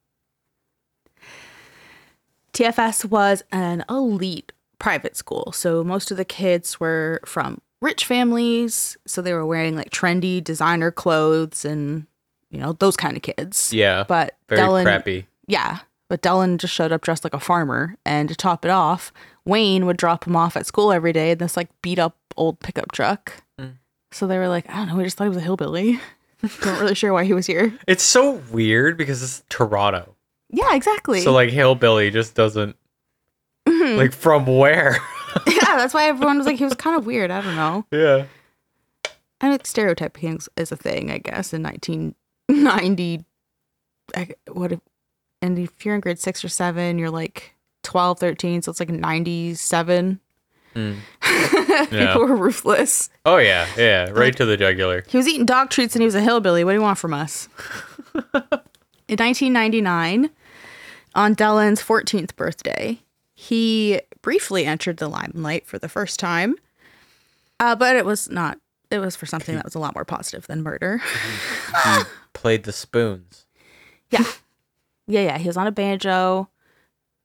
TFS was an elite private school. So most of the kids were from rich families. So they were wearing like trendy designer clothes and, you know, those kind of kids. Yeah. But Very Dellen, crappy. yeah, but Dylan just showed up dressed like a farmer, and to top it off, Wayne would drop him off at school every day in this like beat up old pickup truck. Mm. So they were like, I don't know, we just thought he was a hillbilly. Not really sure why he was here. It's so weird because it's Toronto. Yeah, exactly. So like hillbilly just doesn't mm-hmm. like from where? yeah, that's why everyone was like, he was kind of weird. I don't know. yeah. I think stereotyping is- is a thing, I guess, in 1990. I, what if, and if you're in grade six or seven, you're like 12, 13, so it's like 97. Mm. People Yeah. were ruthless. Oh yeah, yeah, right to the jugular. He was eating dog treats and he was a hillbilly. What do you want from us? In 1999, on Dellen's 14th birthday, he briefly entered the limelight for the first time. Uh, but it was not, it was for something that was a lot more positive than murder. He played the spoons. Yeah. Yeah, yeah. He was on a banjo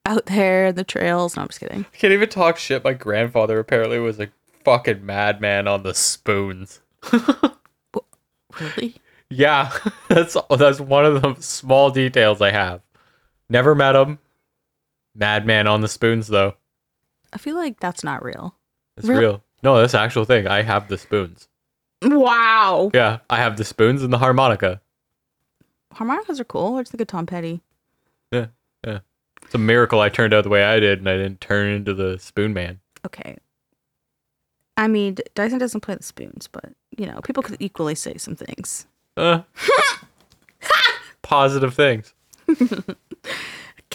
out there in the trails. No, I'm just kidding. I can't even talk shit. My grandfather apparently was a fucking madman on the spoons. Really? Yeah, that's that's one of the small details I have. Never met him. Madman on the spoons though. I feel like that's not real. It's Real- real. No, that's actual thing. I have the spoons. Wow. Yeah, I have the spoons and the harmonica. Harmonicas are cool. Where's the good Tom Petty? Yeah. It's a miracle I turned out the way I did and I didn't turn into the spoon man. Okay. I mean, Dyson doesn't play the spoons, but, you know, people could equally say some things. Uh, positive things.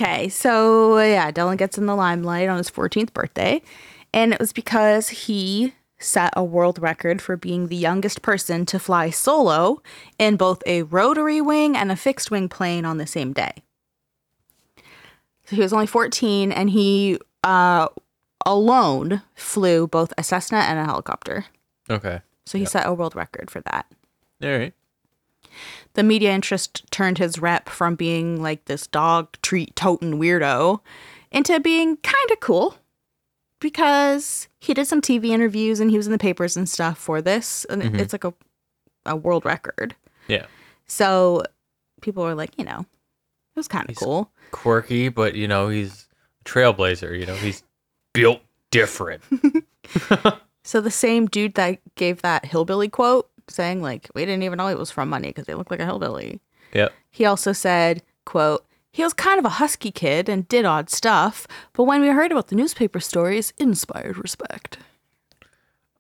Okay, so yeah, Dylan gets in the limelight on his 14th birthday, and it was because he set a world record for being the youngest person to fly solo in both a rotary wing and a fixed wing plane on the same day. So he was only 14 and he uh, alone flew both a Cessna and a helicopter. Okay. So he set a world record for that. All right. The media interest turned his rep from being like this dog treat toting weirdo into being kind of cool because he did some TV interviews and he was in the papers and stuff for this. And Mhm. it's like a, a world record. Yeah. So people were like, you know, it was kind of cool. Quirky, but you know, he's a trailblazer, you know, he's built different. So the same dude that gave that hillbilly quote saying like, we didn't even know it was from money because they looked like a hillbilly. yep. He also said, quote, he was kind of a husky kid and did odd stuff, but when we heard about the newspaper stories, inspired respect.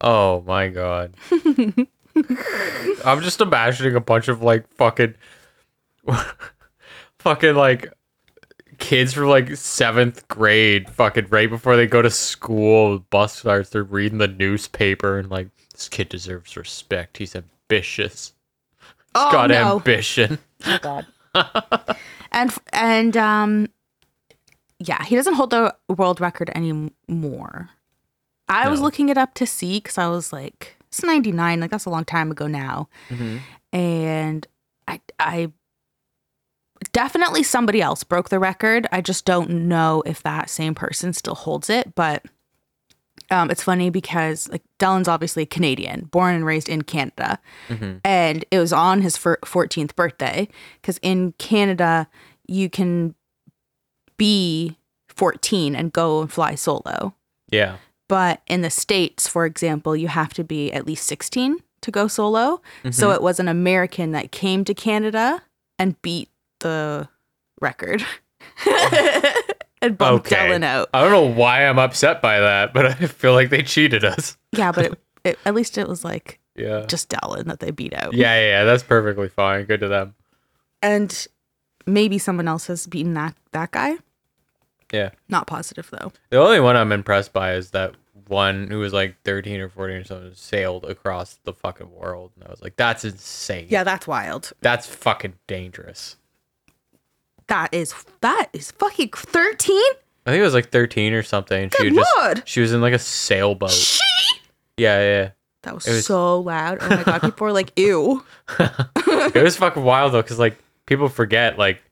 Oh my god. I'm just imagining a bunch of like fucking fucking like kids from like seventh grade fucking right before they go to school bus starts they're reading the newspaper and like this kid deserves respect he's ambitious he's Oh, got no. ambition Oh God. and and um, yeah, he doesn't hold the world record anymore. I was looking it up to see because I was like, it's ninety nine, like that's a long time ago now, and I I definitely somebody else broke the record. I just don't know if that same person still holds it, but. Um, it's funny because like Dylan's obviously Canadian, born and raised in Canada, and it was on his 14th birthday because in Canada you can be 14 and go and fly solo, yeah but in the states, for example, you have to be at least 16 to go solo. So it was an American that came to Canada and beat the record. and bumped okay Dylan out. i don't know why i'm upset by that but i feel like they cheated us Yeah, but it, it, at least it was like yeah just Dylan that they beat out. yeah yeah, yeah that's perfectly fine good to them And maybe someone else has beaten that that guy. yeah Not positive though. The only one I'm impressed by is that one who was like 13 or 14 or something sailed across the fucking world. And I was like, that's insane. Yeah, that's wild. That's fucking dangerous. That is that is fucking thirteen. I think it was like 13 or something. She Good just lord. she was in like a sailboat. She? Yeah, yeah. That was, was- so loud. Oh my god, people were like, "Ew." It was fucking wild though, because like people forget like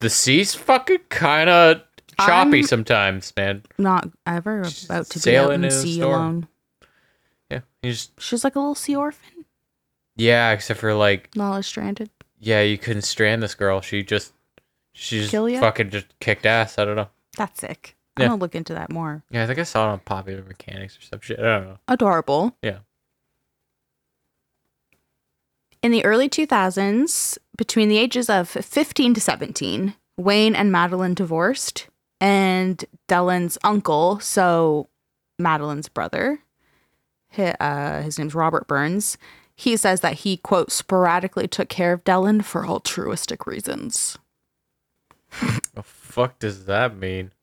the sea's fucking kind of choppy I'm- sometimes, man. Not ever about to be Sail out in the sea storm. alone. Yeah, you just She's like a little sea orphan, yeah, except for like not as stranded. Yeah, you couldn't strand this girl. She just she just Kill ya? fucking just kicked ass. I don't know. That's sick. Yeah. I'm gonna look into that more. Yeah, I think I saw it on Popular Mechanics or some shit. I don't know. Adorable. Yeah. In the early 2000s, between the ages of 15 to 17, Wayne and Madeleine divorced, and Dylan's uncle, so Madeleine's brother, hi- uh, his name's Robert Burns, he says that he, quote, sporadically took care of Dylan for altruistic reasons. The fuck does that mean?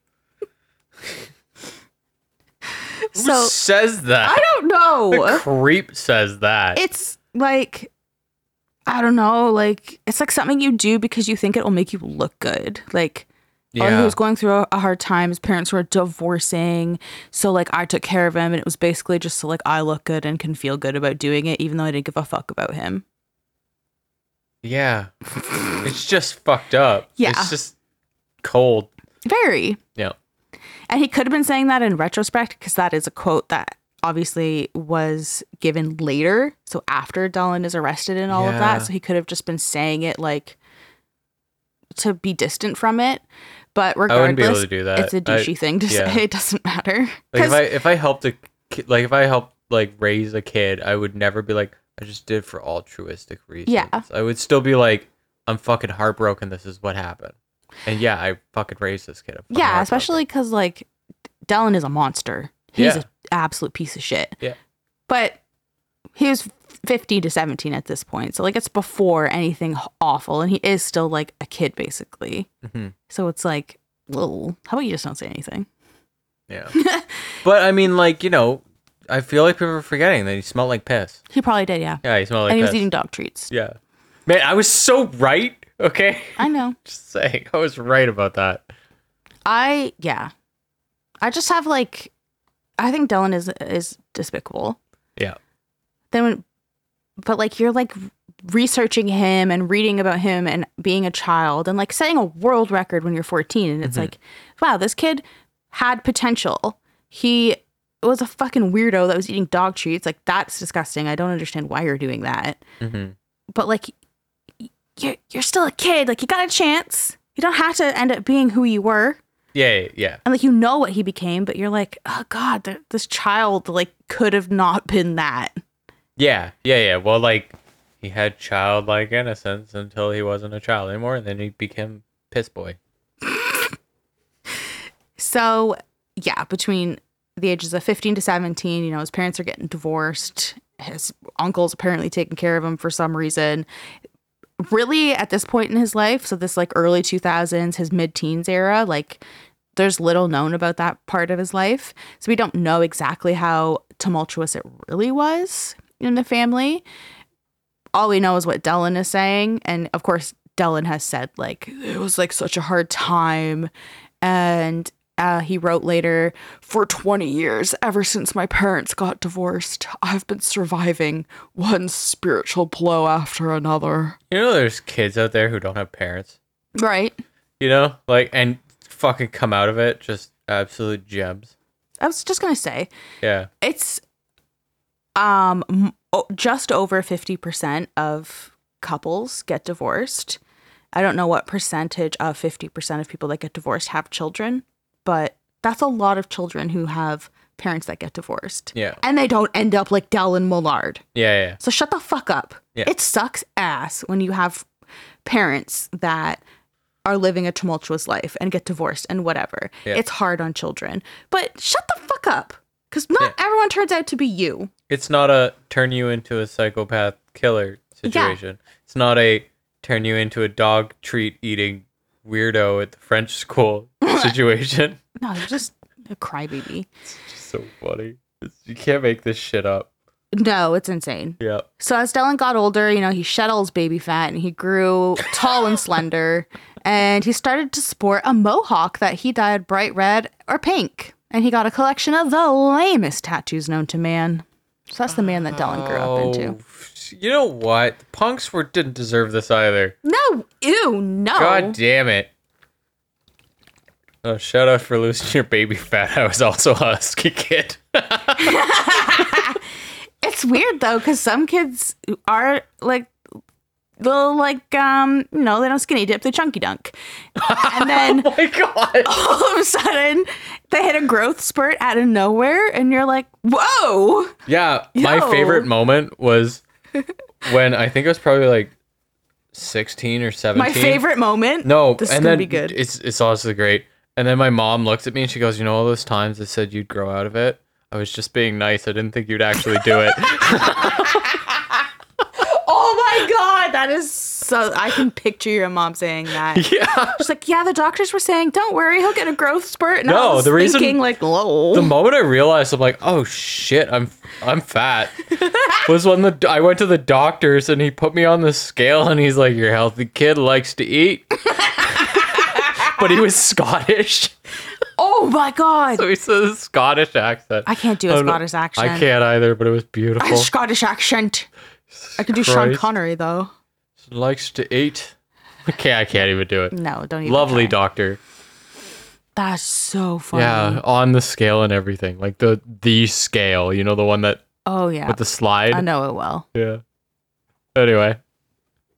Who So, says that? I don't know. The creep says that. it's like I don't know, like it's like something you do because you think it will make you look good. Like he Yeah. was going through a, a hard time. His parents were divorcing, so like I took care of him, and it was basically just so like I look good and can feel good about doing it, even though I didn't give a fuck about him. yeah. it's just fucked up. Yeah. It's just cold. Very. Yeah. And he could have been saying that in retrospect because that is a quote that obviously was given later. So after Dylan is arrested and all of that. So he could have just been saying it like to be distant from it. But regardless, wouldn't be able to do that. it's a douchey thing to yeah. say. It doesn't matter. Like if I if I helped a ki- like if I helped like raise a kid, I would never be like I just did for altruistic reasons. Yeah. I would still be like I'm fucking heartbroken. This is what happened. And yeah, I fucking raised this kid. Yeah, especially because like Dylan is a monster. He's Yeah. an absolute piece of shit. Yeah. But he was 15 to 17 at this point. So like it's before anything awful. And he is still like a kid basically. Mhm. So it's like, whoa, how about you just don't say anything? Yeah. but I mean, like you know, I feel like people are forgetting that he smelled like piss. He probably did, yeah. Yeah, he smelled like and he was eating dog treats. Yeah. Man, I was so right. Okay. I know. Just saying, I was right about that. I, yeah. I just have like, I think Dylan is is despicable. Yeah. Then when, but like you're like researching him and reading about him and being a child and like setting a world record when you're 14 and it's like wow this kid had potential. He was a fucking weirdo that was eating dog treats. Like that's disgusting. I don't understand why you're doing that. Mhm. but like you're, you're still a kid. Like you got a chance. You don't have to end up being who you were. Yeah, yeah. and like you know what he became but you're like oh god th- this child like could have not been that Yeah, yeah, yeah. Well, like he had childlike innocence until he wasn't a child anymore, and then he became piss boy. So, yeah, between the ages of 15 to 17, you know, his parents are getting divorced. His uncle's apparently taking care of him for some reason. Really, at this point in his life, so this like early 2000s, his mid teens era, like there's little known about that part of his life. So we don't know exactly how tumultuous it really was in the family. All we know is what Dylan is saying. And of course, Dylan has said, like, it was like such a hard time. And uh, he wrote later, for 20 years, ever since my parents got divorced, I've been surviving one spiritual blow after another. You know, there's kids out there who don't have parents. Right. You know, like and fucking come out of it just absolute gems. I was just going to say, Yeah. it's um just over 50% of couples get divorced. I don't know what percentage of 50% of people that get divorced have children, but that's a lot of children who have parents that get divorced. Yeah. And they don't end up like Dellen Millard. Yeah, yeah. So shut the fuck up. Yeah. It sucks ass when you have parents that are living a tumultuous life and get divorced and whatever. Yeah. It's hard on children. But shut the fuck up. Because not Yeah. everyone turns out to be you. It's not a turn you into a psychopath killer situation. It's not a turn you into a dog treat eating weirdo at the French school situation. No, you're just a crybaby. It's just so funny. It's, you can't make this shit up. No, it's insane. Yeah. So as Dylan got older, you know, he shed all his baby fat and he grew tall and slender. And he started to sport a mohawk that he dyed bright red or pink. And he got a collection of the lamest tattoos known to man. So that's the man that Dylan grew up oh, into. Oh, You know what? The punks were didn't deserve this either. No, ew, no. God damn it. Oh, shout out for losing your baby fat. I was also a husky kid. It's weird though, because some kids are like little like um you know they don't skinny dip they chunky dunk and then oh my god all of a sudden they hit a growth spurt out of nowhere and you're like whoa Yeah, my favorite moment was when I think I was probably like 16 or 17. my favorite moment No, this is and gonna then be good It's it's honestly great. And then my mom looks at me and she goes, "You know all those times I said you'd grow out of it? I was just being nice. I didn't think you'd actually do it." oh that is so i can picture your mom saying that yeah. she's like yeah the doctors were saying don't worry he'll get a growth spurt and I No, was the reason- thinking like whoa The moment I realized I'm like, "Oh shit, I'm I'm fat." was when the I went to the doctors and he put me on the scale and he's like, "Your healthy kid likes to eat." but he was Scottish. oh my god So he a Scottish accent. I can't do a oh, I'm Scottish accent. I can't either, but it was I beautiful. Scottish accent. I can do Sean Connery though. Likes to eat. Okay, I can't even do it. No, don't even. Lovely try. doctor. That's so funny. Yeah, on the scale and everything. Like the the scale, you know, the one that Oh yeah. with the slide. I know it well. Yeah. Anyway,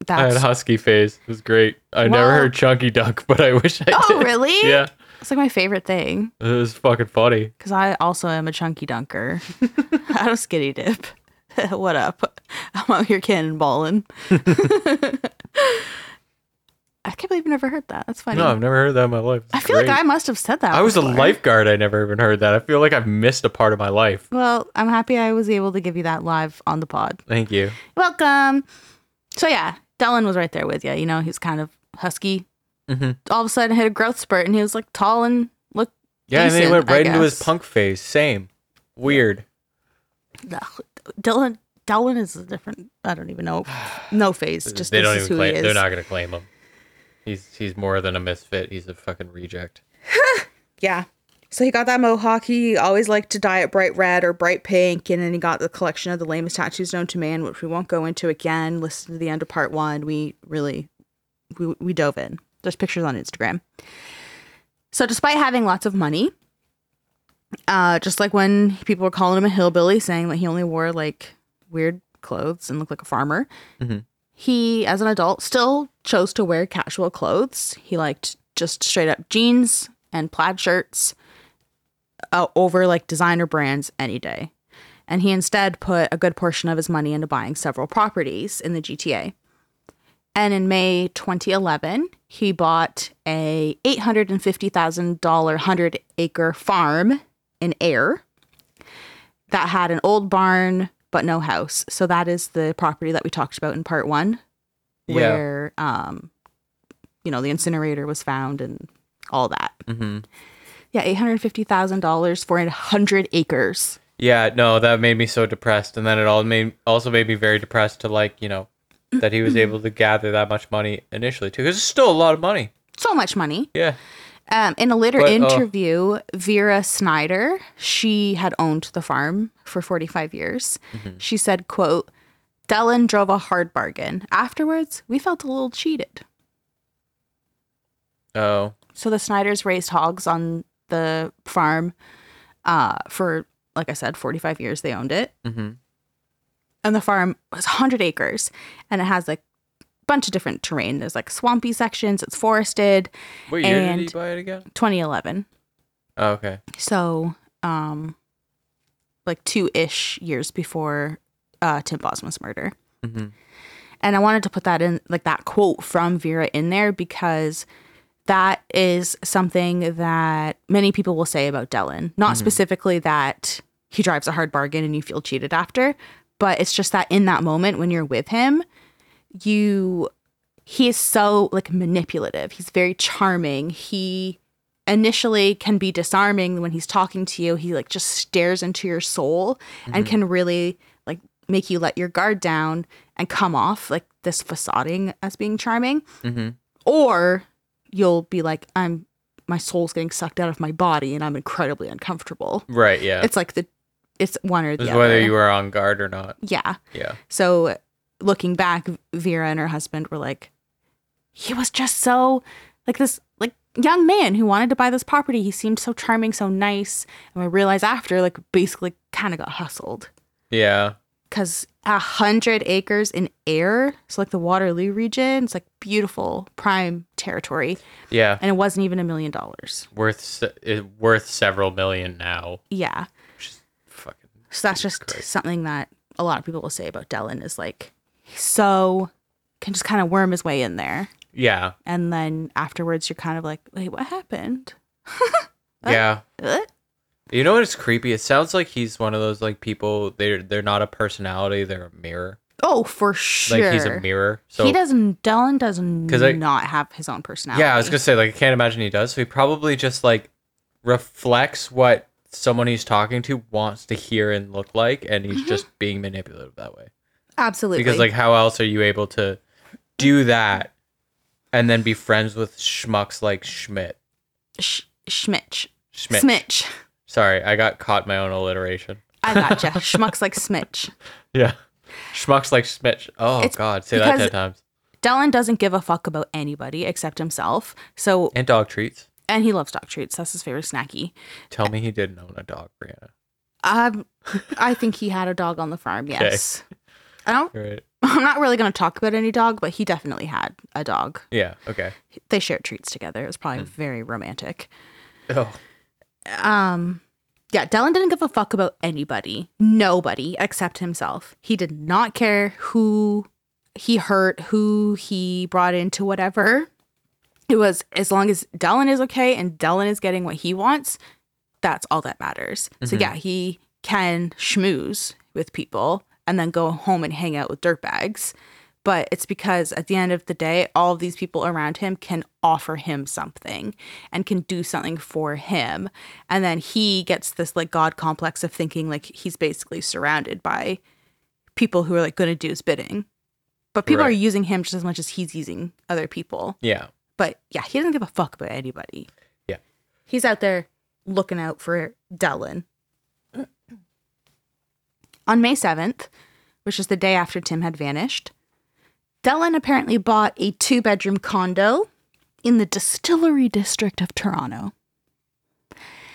I had That's. husky face. It was great. I never heard chunky dunk, but I wish I oh, did. oh really? Yeah, It's like my favorite thing it was fucking funny. because I also am a chunky dunker. I don't skinny dip. what up? I'm out here cannonballing. I can't believe you never heard that. That's funny. No, I've never heard that in my life. I feel great. like I must have said that. I was a lifeguard. I never even heard that. I feel like I've missed a part of my life. Well, I'm happy I was able to give you that live on the pod. Thank you. welcome. So yeah, Dylan was right there with you. You know, he's kind of husky. Mhm. All of a sudden, hit a growth spurt, and he was like tall and look. Yeah, and then he went right into his punk phase. Same. Weird. Dylan. Dylan is a different. I don't even know. No face. Just they this don't is even who he claim. is. They're not gonna claim him. He's he's more than a misfit. He's a fucking reject. Yeah. So he got that mohawk. He always liked to dye it bright red or bright pink. And then he got the collection of the lamest tattoos known to man, which we won't go into again. Listen to the end of part one. We really, we, we dove in. There's pictures on Instagram. So despite having lots of money, uh, just like when people were calling him a hillbilly, saying that he only wore like weird clothes and looked like a farmer, he, as an adult, still chose to wear casual clothes. He liked just straight up jeans and plaid shirts uh, over like designer brands any day. And he instead put a good portion of his money into buying several properties in the GTA. And in May 2011, he bought a $850,000 100 acre farm in Ayr that had an old barn but no house. So that is the property that we talked about in part one, Yeah. where um, you know, the incinerator was found and all that. Mm-hmm. Yeah, eight hundred fifty thousand dollars for a hundred acres. Yeah, no, that made me so depressed, and then it all made also made me very depressed to like you know that he was able to gather that much money initially too, because it's still a lot of money. So much money. Yeah. Um, in a later But, uh, interview, Vera Snyder, she had owned the farm for 45 years. Mm-hmm. She said, quote, Dellen drove a hard bargain. Afterwards, we felt a little cheated. Oh. So the Snyders raised hogs on the farm uh, for, like I said, 45 years. They owned it. Mm-hmm. And the farm was 100 acres and it has like bunch of different terrain. There's like swampy sections, it's forested. What year did and he buy it again? 2011. Oh, okay. So, um, like two ish years before uh, Tim Bosma's murder. Mm-hmm. And I wanted to put that in, like that quote from Vera in there because that is something that many people will say about Dellen. Not specifically that he drives a hard bargain and you feel cheated after, but it's just that in that moment when you're with him, you he is so like manipulative. He's very charming. He initially can be disarming when he's talking to you. He like just stares into your soul and can really like make you let your guard down and come off like this facading as being charming. Mm-hmm. Or you'll be like, I'm my soul's getting sucked out of my body and I'm incredibly uncomfortable. Right. Yeah. It's like the it's one or the It's other. whether you are on guard or not. yeah. Yeah. So looking back, Vera and her husband were like, he was just so like this like young man who wanted to buy this property. He seemed so charming, so nice. And I realized after, like, basically kind of got hustled Yeah. because a hundred acres in Ayr, so like the Waterloo region, it's like beautiful prime territory, Yeah. and it wasn't even a million dollars. worth se- it, worth several million now. Yeah, Fucking. so that's just Christ. something that a lot of people will say about Dellen is like so can just kind of worm his way in there. Yeah. and then afterwards you're kind of like wait what happened Yeah. Uh? You know what is creepy? It sounds like he's one of those like people. They're they're not a personality. They're a mirror. oh for sure Like he's a mirror. So he doesn't dylan does 'Cause I- not have his own personality Yeah, I was gonna say like I can't imagine he does. So he probably just like reflects what someone he's talking to wants to hear and look like, and he's just being manipulative that way. Absolutely Because like, how else are you able to do that and then be friends with schmucks like Schmidt? Sh- schmitch Schmidt. Smich Sorry, I got caught in my own alliteration. i gotcha schmucks like Smich Yeah, schmucks like Schmidt. Oh It's God, say that ten times. dylan doesn't give a fuck about anybody except himself so And dog treats. and he loves dog treats that's his favorite snacky Tell me he didn't own a dog, Brianna. um i think he had a dog on the farm yes i don't right. i'm not really going to talk about any dog but he definitely had a dog. Yeah. Okay. they shared treats together. It was probably very romantic. Oh. um yeah Dellen didn't give a fuck about anybody. Nobody except himself. He did not care who he hurt who he brought into whatever. It was as long as Dellen is okay and Dellen is getting what he wants that's all that matters. So yeah he can schmooze with people and then go home and hang out with dirtbags but it's because at the end of the day all of these people around him can offer him something and can do something for him and then he gets this like god complex of thinking like he's basically surrounded by people who are like going to do his bidding but people are using him just as much as he's using other people Yeah. but yeah he doesn't give a fuck about anybody Yeah. he's out there looking out for Dylan. On May 7th, which is the day after Tim had vanished, Dylan apparently bought a two bedroom condo in the distillery district of Toronto.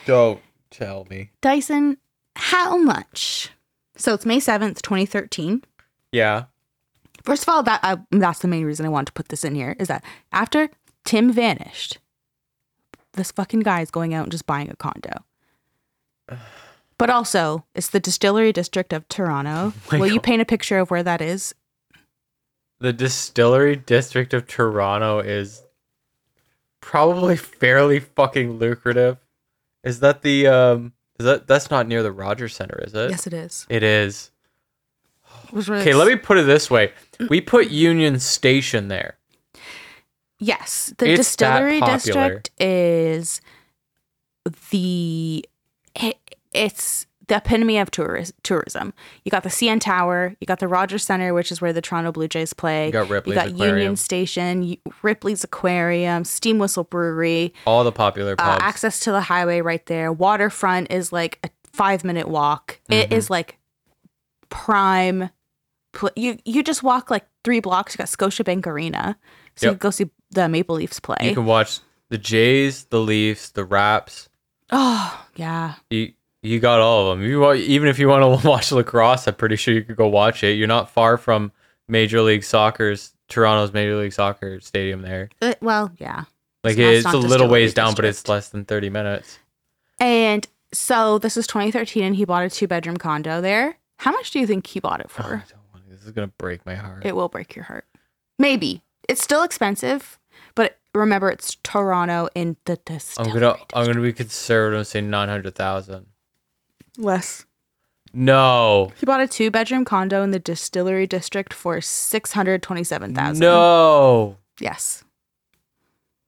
Don't tell me. Dyson, how much? So it's May 7th, 2013. Yeah. First of all, that uh, that's the main reason I wanted to put this in here is that after Tim vanished, this fucking guy is going out and just buying a condo. But also, it's the distillery district of Toronto. my Will you paint a picture of where that is? The distillery district of Toronto is probably fairly fucking lucrative. Is that the um is that that's not near the Rogers Center, is it? yes, it is. It is. It really Okay, let me put it this way. We put Union Station there. Yes, the It's distillery district is the it's the epitome of tourist, tourism. You got the CN Tower, you got the Rogers Center, which is where the Toronto Blue Jays play. You got Ripley's You got Aquarium. Union Station, Ripley's Aquarium, Steam Whistle Brewery, All the popular uh, pubs. access to the highway right there. Waterfront is like a five minute walk. It Mm-hmm. is like prime. Pl- you you just walk like three blocks. You got Scotiabank Arena, so you Yep. go see the Maple Leafs play. you can watch the Jays, the Leafs, the Raps. Oh, yeah. You you got all of them. You even if you want to watch lacrosse, I'm pretty sure you could go watch it. You're not far from Major League Soccer's Toronto's Major League Soccer stadium there. Uh, well, yeah. Like not- it's, a little ways down, but it's less than 30 minutes. And so this is 2013 and he bought a two bedroom condo there. How much do you think he bought it Oh, I for? don't want- this is gonna break my heart. It will break your heart. Maybe. It's still expensive, but remember it's Toronto in the I'm gonna I'm gonna be conservative and say 900,000. Less. No, He bought a two bedroom condo in the distillery district for 627,000. no. Yes.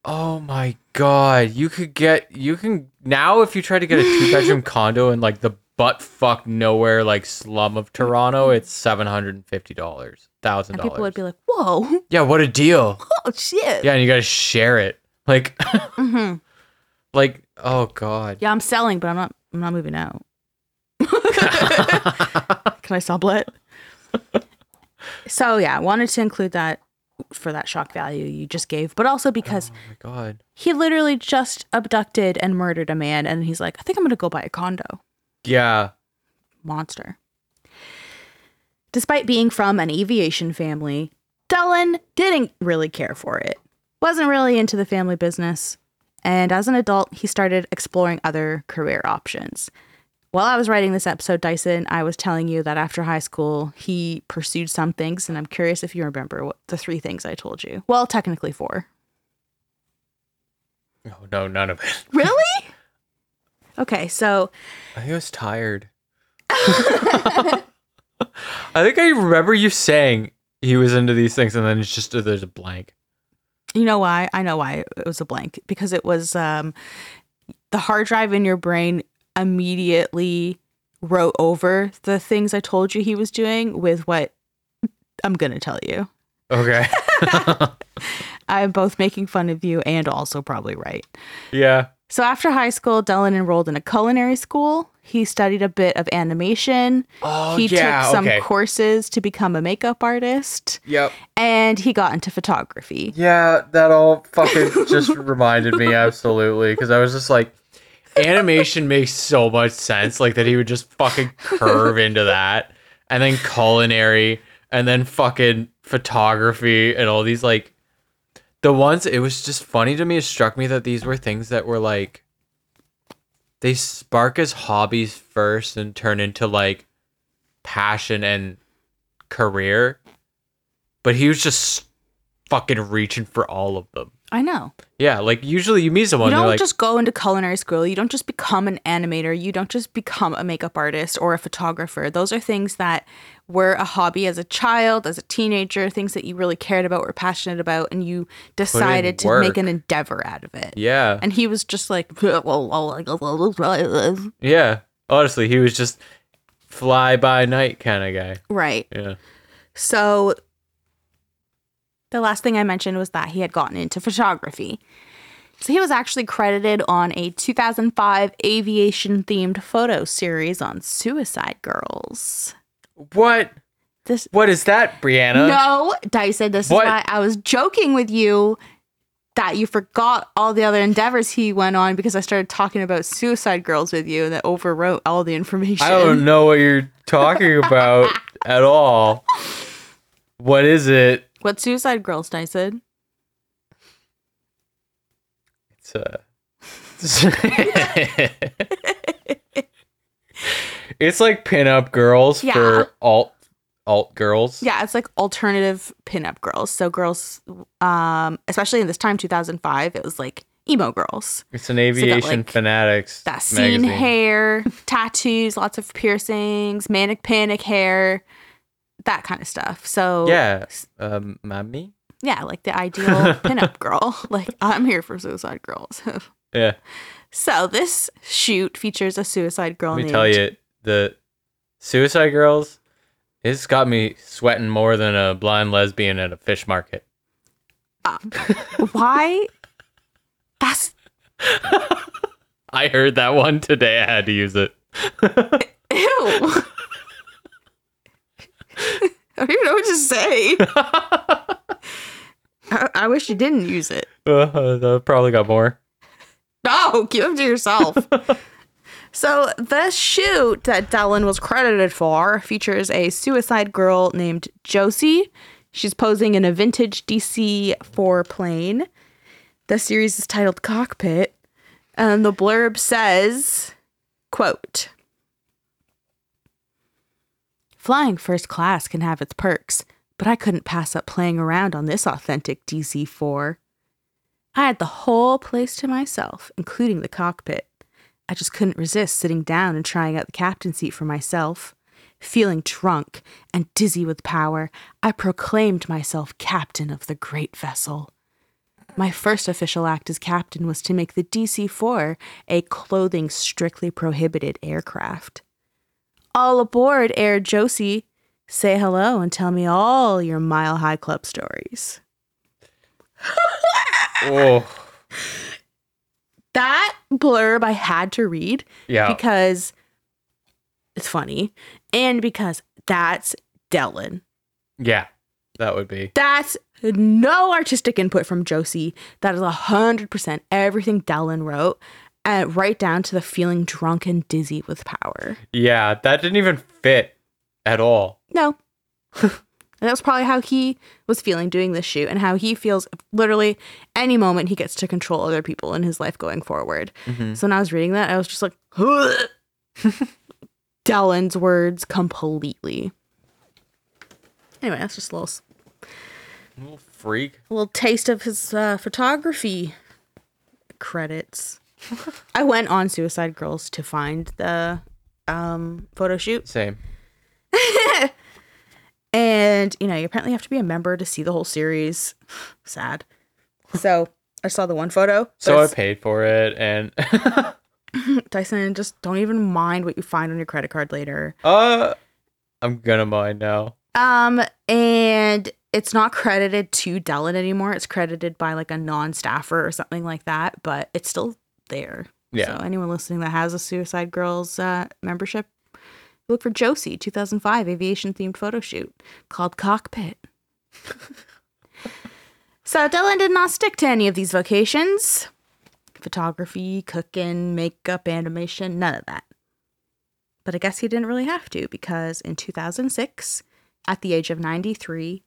Oh my god, you could get you can now if you try to get a two bedroom condo in like the butt fuck nowhere like slum of Toronto, it's seven hundred and fifty dollars, thousand And people would be like, whoa, Yeah, what a deal! oh shit. Yeah, and you gotta share it. Like, hmm like oh god. Yeah, I'm selling, but I'm not. I'm not moving out. Can I sublet? so yeah, wanted to include that for that shock value you just gave, but also because Oh my god. he literally just abducted and murdered a man, and he's like, I think I'm gonna go buy a condo. Yeah. Monster. Despite being from an aviation family, Dylan didn't really care for it. Wasn't really into the family business. And as an adult, he started exploring other career options. While I was writing this episode, Dyson, I was telling you that after high school, he pursued some things, and I'm curious if you remember what the three things I told you. Well, technically four. Oh no, none of it. Really? okay, so I think I was tired. I think I remember you saying he was into these things, and then it's just there's a blank. You know why? I know why it was a blank because it was um, the hard drive in your brain immediately wrote over the things I told you he was doing with what I'm going to tell you. Okay. I'm both making fun of you and also probably right. yeah. So after high school, Dylan enrolled in a culinary school. He studied a bit of animation. Oh he yeah. took some okay. courses to become a makeup artist Yep. and he got into photography. Yeah, that all fucking just reminded me absolutely because I was just like, animation makes so much sense. Like that he would just fucking curve into that, and then culinary, and then fucking photography, and all these like the ones. It was just funny to me. It struck me that these were things that were like they spark as hobbies first and turn into like passion and career. But he was just fucking reaching for all of them. I know. Yeah, like usually you meet someone, you don't like, just go into culinary school. You don't just become an animator. You don't just become a makeup artist or a photographer. Those are things that were a hobby as a child, as a teenager, things that you really cared about, were passionate about, and you decided to work. make an endeavor out of it. yeah, And he was just like, yeah. Honestly, he was just fly by night kind of guy. right. Yeah. So the last thing I mentioned was that he had gotten into photography. So he was actually credited on a 2005 aviation themed photo series on Suicide Girls. What? This What is that, Brianna? No, Dyson, this What? is why I was joking with you that you forgot all the other endeavors he went on because I started talking about Suicide Girls with you and that overwrote all the information. I don't know what you're talking about at all. What is it? What Suicide Girls, Dyson? It's uh It's like pinup girls Yeah. for alt alt girls. Yeah, it's like alternative pinup girls. So girls, um, especially in this time, 2005, it was like emo girls. It's an aviation like, fanatics That scene magazine. hair, tattoos, lots of piercings, manic panic hair, that kind of stuff. So Yeah. Um mommy? yeah, like the ideal pinup girl. Like I'm here for Suicide Girls. Yeah. so this shoot features a Suicide Girl. Let me tell you, the Suicide Girls, it's got me sweating more than a blind lesbian at a fish market. why. That's I heard that one today. I had to use it. ew. I don't even know what to say. I, I wish you didn't use it. Uh, I probably got more. No, give them to yourself. so the shoot that Dellen was credited for features a suicide girl named Josie. She's posing in a vintage DC-4 plane. The series is titled Cockpit, and the blurb says, quote, Flying first class can have its perks, but I couldn't pass up playing around on this authentic DC-4. I had the whole place to myself, including the cockpit. I just couldn't resist sitting down and trying out the captain seat for myself. Feeling drunk and dizzy with power, I proclaimed myself captain of the great vessel. My first official act as captain was to make the DC 4 a clothing strictly prohibited aircraft. All aboard, Air Josie. Say hello and tell me all your mile high club stories. Oh, that blurb I had to read yeah. because it's funny and because that's Dellen. yeah, that would be. That's no artistic input from Josie. That is 100% everything Dellen wrote, uh, right down to the feeling drunk and dizzy with power. Yeah, that didn't even fit at all. No. And that was probably how he was feeling doing this shoot and how he feels literally any moment he gets to control other people in his life going forward. So when I was reading that, I was just like, Dellen's words completely. Anyway, that's just a little, Little freak. a little taste of his uh, photography credits. I went on Suicide Girls to find the um, photo shoot. Same. And, you know, you apparently have to be a member to see the whole series. Sad. So I saw the one photo. So I paid for it, and Dyson, just don't even mind what you find on your credit card later. uh, I'm gonna mind now. Um, and it's not credited to Dellen anymore. It's credited by like a non-staffer or something like that, but it's still there. Yeah. So anyone listening that has a Suicide Girls uh, membership, look for Josie 2005 aviation themed photo shoot called Cockpit. so Dellen did not stick to any of these vocations. Photography, cooking, makeup, animation, none of that. But I guess he didn't really have to because in 2006, at the age of 93,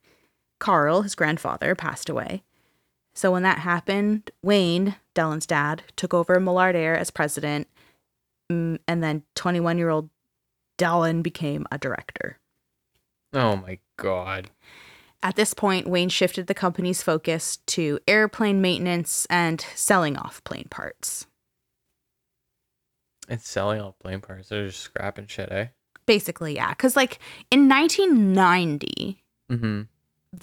Carl, his grandfather, passed away. So when that happened, Wayne, Dellen's dad, took over Millard Air as president, mm, and then 21 year old Dellen became a director. Oh my god. At this point, Wayne shifted the company's focus to airplane maintenance and selling off plane parts. It's selling off plane parts. They're just scrapping shit, eh? Basically, yeah. Because, like, in 1990, Mm-hmm.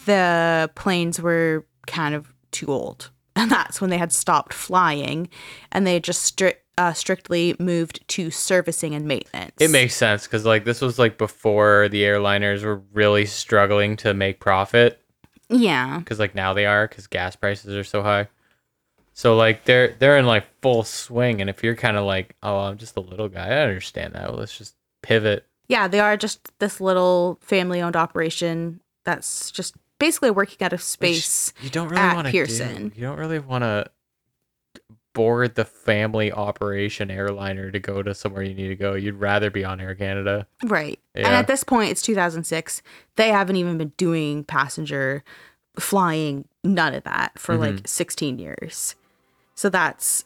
the planes were kind of too old. And that's when they had stopped flying and they just stri- uh, strictly moved to servicing and maintenance. It makes sense because like this was like before the airliners were really struggling to make profit Yeah. because like now they are because gas prices are so high. So like they're they're in like full swing, and if you're kind of like, oh, I'm just a little guy, I understand that. Well, let's just pivot. Yeah, they are just this little family owned operation that's just basically working out of which space. You don't really at want to Pearson. You don't really want to board the family operation airliner to go to somewhere you need to go. You'd rather be on Air Canada. Right. And at this point, it's 2006. They haven't even been doing passenger flying, none of that for mm-hmm. like 16 years. So that's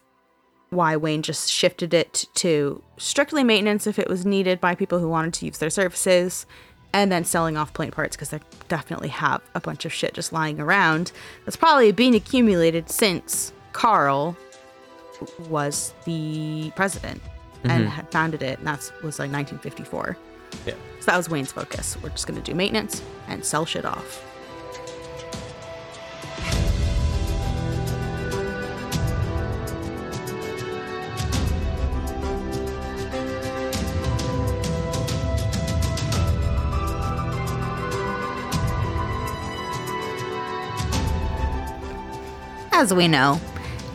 why Wayne just shifted it to strictly maintenance if it was needed by people who wanted to use their services, and then selling off plane parts because they definitely have a bunch of shit just lying around that's probably been accumulated since Carl was the president and mm-hmm. had founded it, and that was like 1954. Yeah. So that was Wayne's focus. We're just gonna do maintenance and sell shit off. As we know,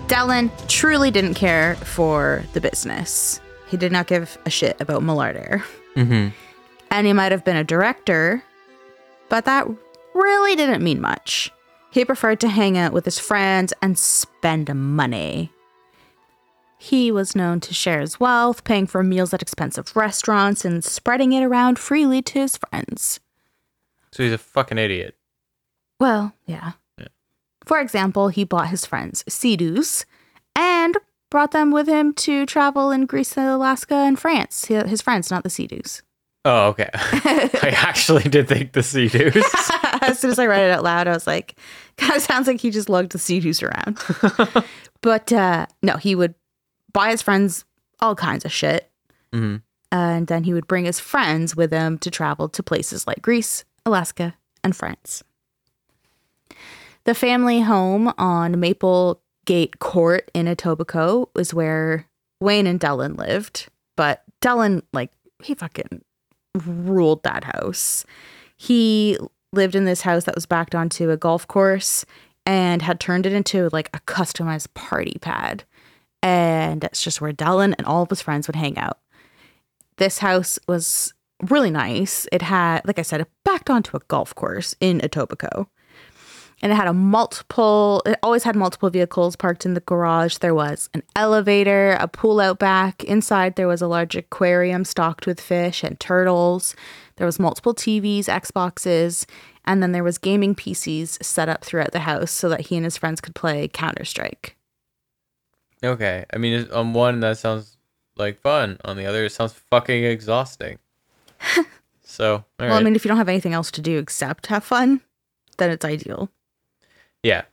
Dellen truly didn't care for the business. He did not give a shit about Millardair. Mm-hmm. And he might have been a director, but that really didn't mean much. He preferred to hang out with his friends and spend money. He was known to share his wealth, paying for meals at expensive restaurants and spreading it around freely to his friends. So he's a fucking idiot. Well, yeah. For example, he bought his friends Sea-Doos and brought them with him to travel in Greece, Alaska, and France. His friends, not the Sea-Doos. Oh, okay. I actually did think the sea dudes. as soon as I read it out loud, I was like, kind of sounds like he just lugged the Sea-Doos around. but uh, no, he would buy his friends all kinds of shit. Mhm. And then he would bring his friends with him to travel to places like Greece, Alaska, and France. The family home on Maple Gate Court in Etobicoke was where Wayne and Dellen lived. But Dellen, like, he fucking ruled that house. He lived in this house that was backed onto a golf course and had turned it into like a customized party pad. And that's just where Dellen and all of his friends would hang out. This house was really nice. It had, like I said, it backed onto a golf course in Etobicoke. And it had a multiple, it always had multiple vehicles parked in the garage. There was an elevator, a pool out back. Inside, there was a large aquarium stocked with fish and turtles. There was multiple TVs, Xboxes, and then there was gaming PCs set up throughout the house so that he and his friends could play Counter-Strike. okay. I mean, on one, that sounds like fun. On the other, it sounds fucking exhausting. so, all right. Well, I mean, if you don't have anything else to do except have fun, then it's ideal. Yeah.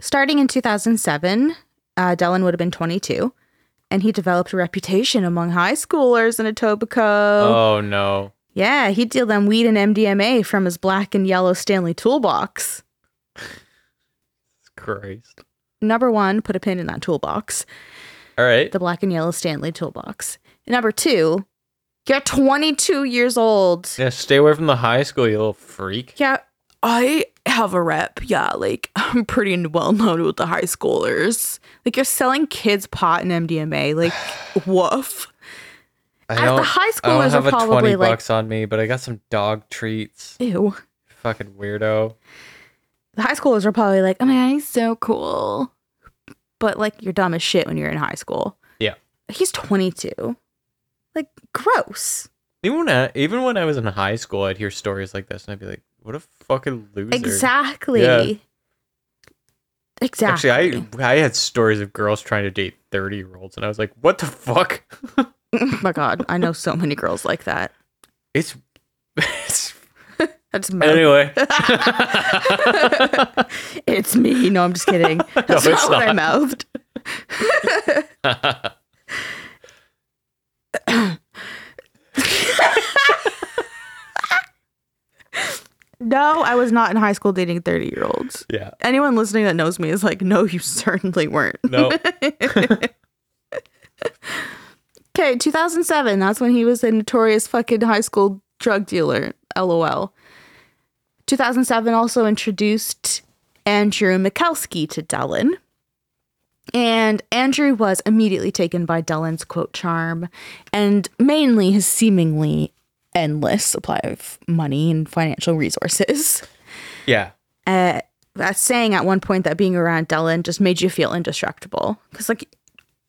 Starting in 2007, uh, Dellen would have been 22, and he developed a reputation among high schoolers in Etobicoke. Oh, no. Yeah, he'd deal them weed and MDMA from his black and yellow Stanley toolbox. Christ. Number one, put a pin in that toolbox, All right. the black and yellow Stanley toolbox. Number two, you're 22 years old. Yeah, stay away from the high school, you little freak. Yeah, I have a rep. Yeah, like I'm pretty well known with the high schoolers. Like you're selling kids pot and MDMA. Like, woof. I As the high I schoolers don't have are a probably 20 like- bucks on me, but I got some dog treats. Ew. Fucking weirdo. The high schoolers are probably like, oh my god, he's so cool. But like, you're dumb as shit when you're in high school. Yeah. He's 22. Like, gross. Even when I, even when I was in high school, I'd hear stories like this, and I'd be like, "What a fucking loser!" Exactly. Yeah. Exactly. Actually, I I had stories of girls trying to date thirty year olds, and I was like, "What the fuck?" oh my god, I know so many girls like that. It's, it's That's mouth- anyway. It's me. No, I'm just kidding. That's it's not what I mouthed. No, I was not in high school dating 30 year olds. yeah. Anyone listening that knows me is like, no, you certainly weren't. No. Okay, 2007. That's when he was a notorious fucking high school drug dealer. LOL. 2007 also introduced Andrew Michalski to Dellen. And Andrew was immediately taken by Dellen's quote charm and mainly his seemingly endless supply of money and financial resources. Yeah. Uh, that's saying at one point that being around Dellen just made you feel indestructible because like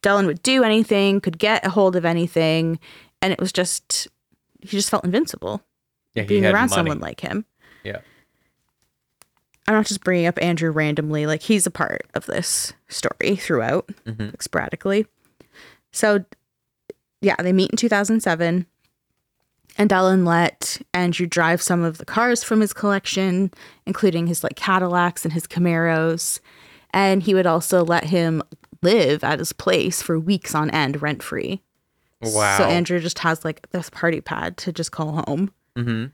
Dellen would do anything, could get a hold of anything, and it was just he just felt invincible Yeah. He being had around money. someone like him. Yeah. I'm not just bringing up Andrew randomly. Like he's a part of this story throughout, like, sporadically. So, yeah, they meet in 2007, and Dellen let Andrew drive some of the cars from his collection, including his like Cadillacs and his Camaros, and he would also let him live at his place for weeks on end, rent free. Wow. So Andrew just has like this party pad to just call home. Mm-hmm.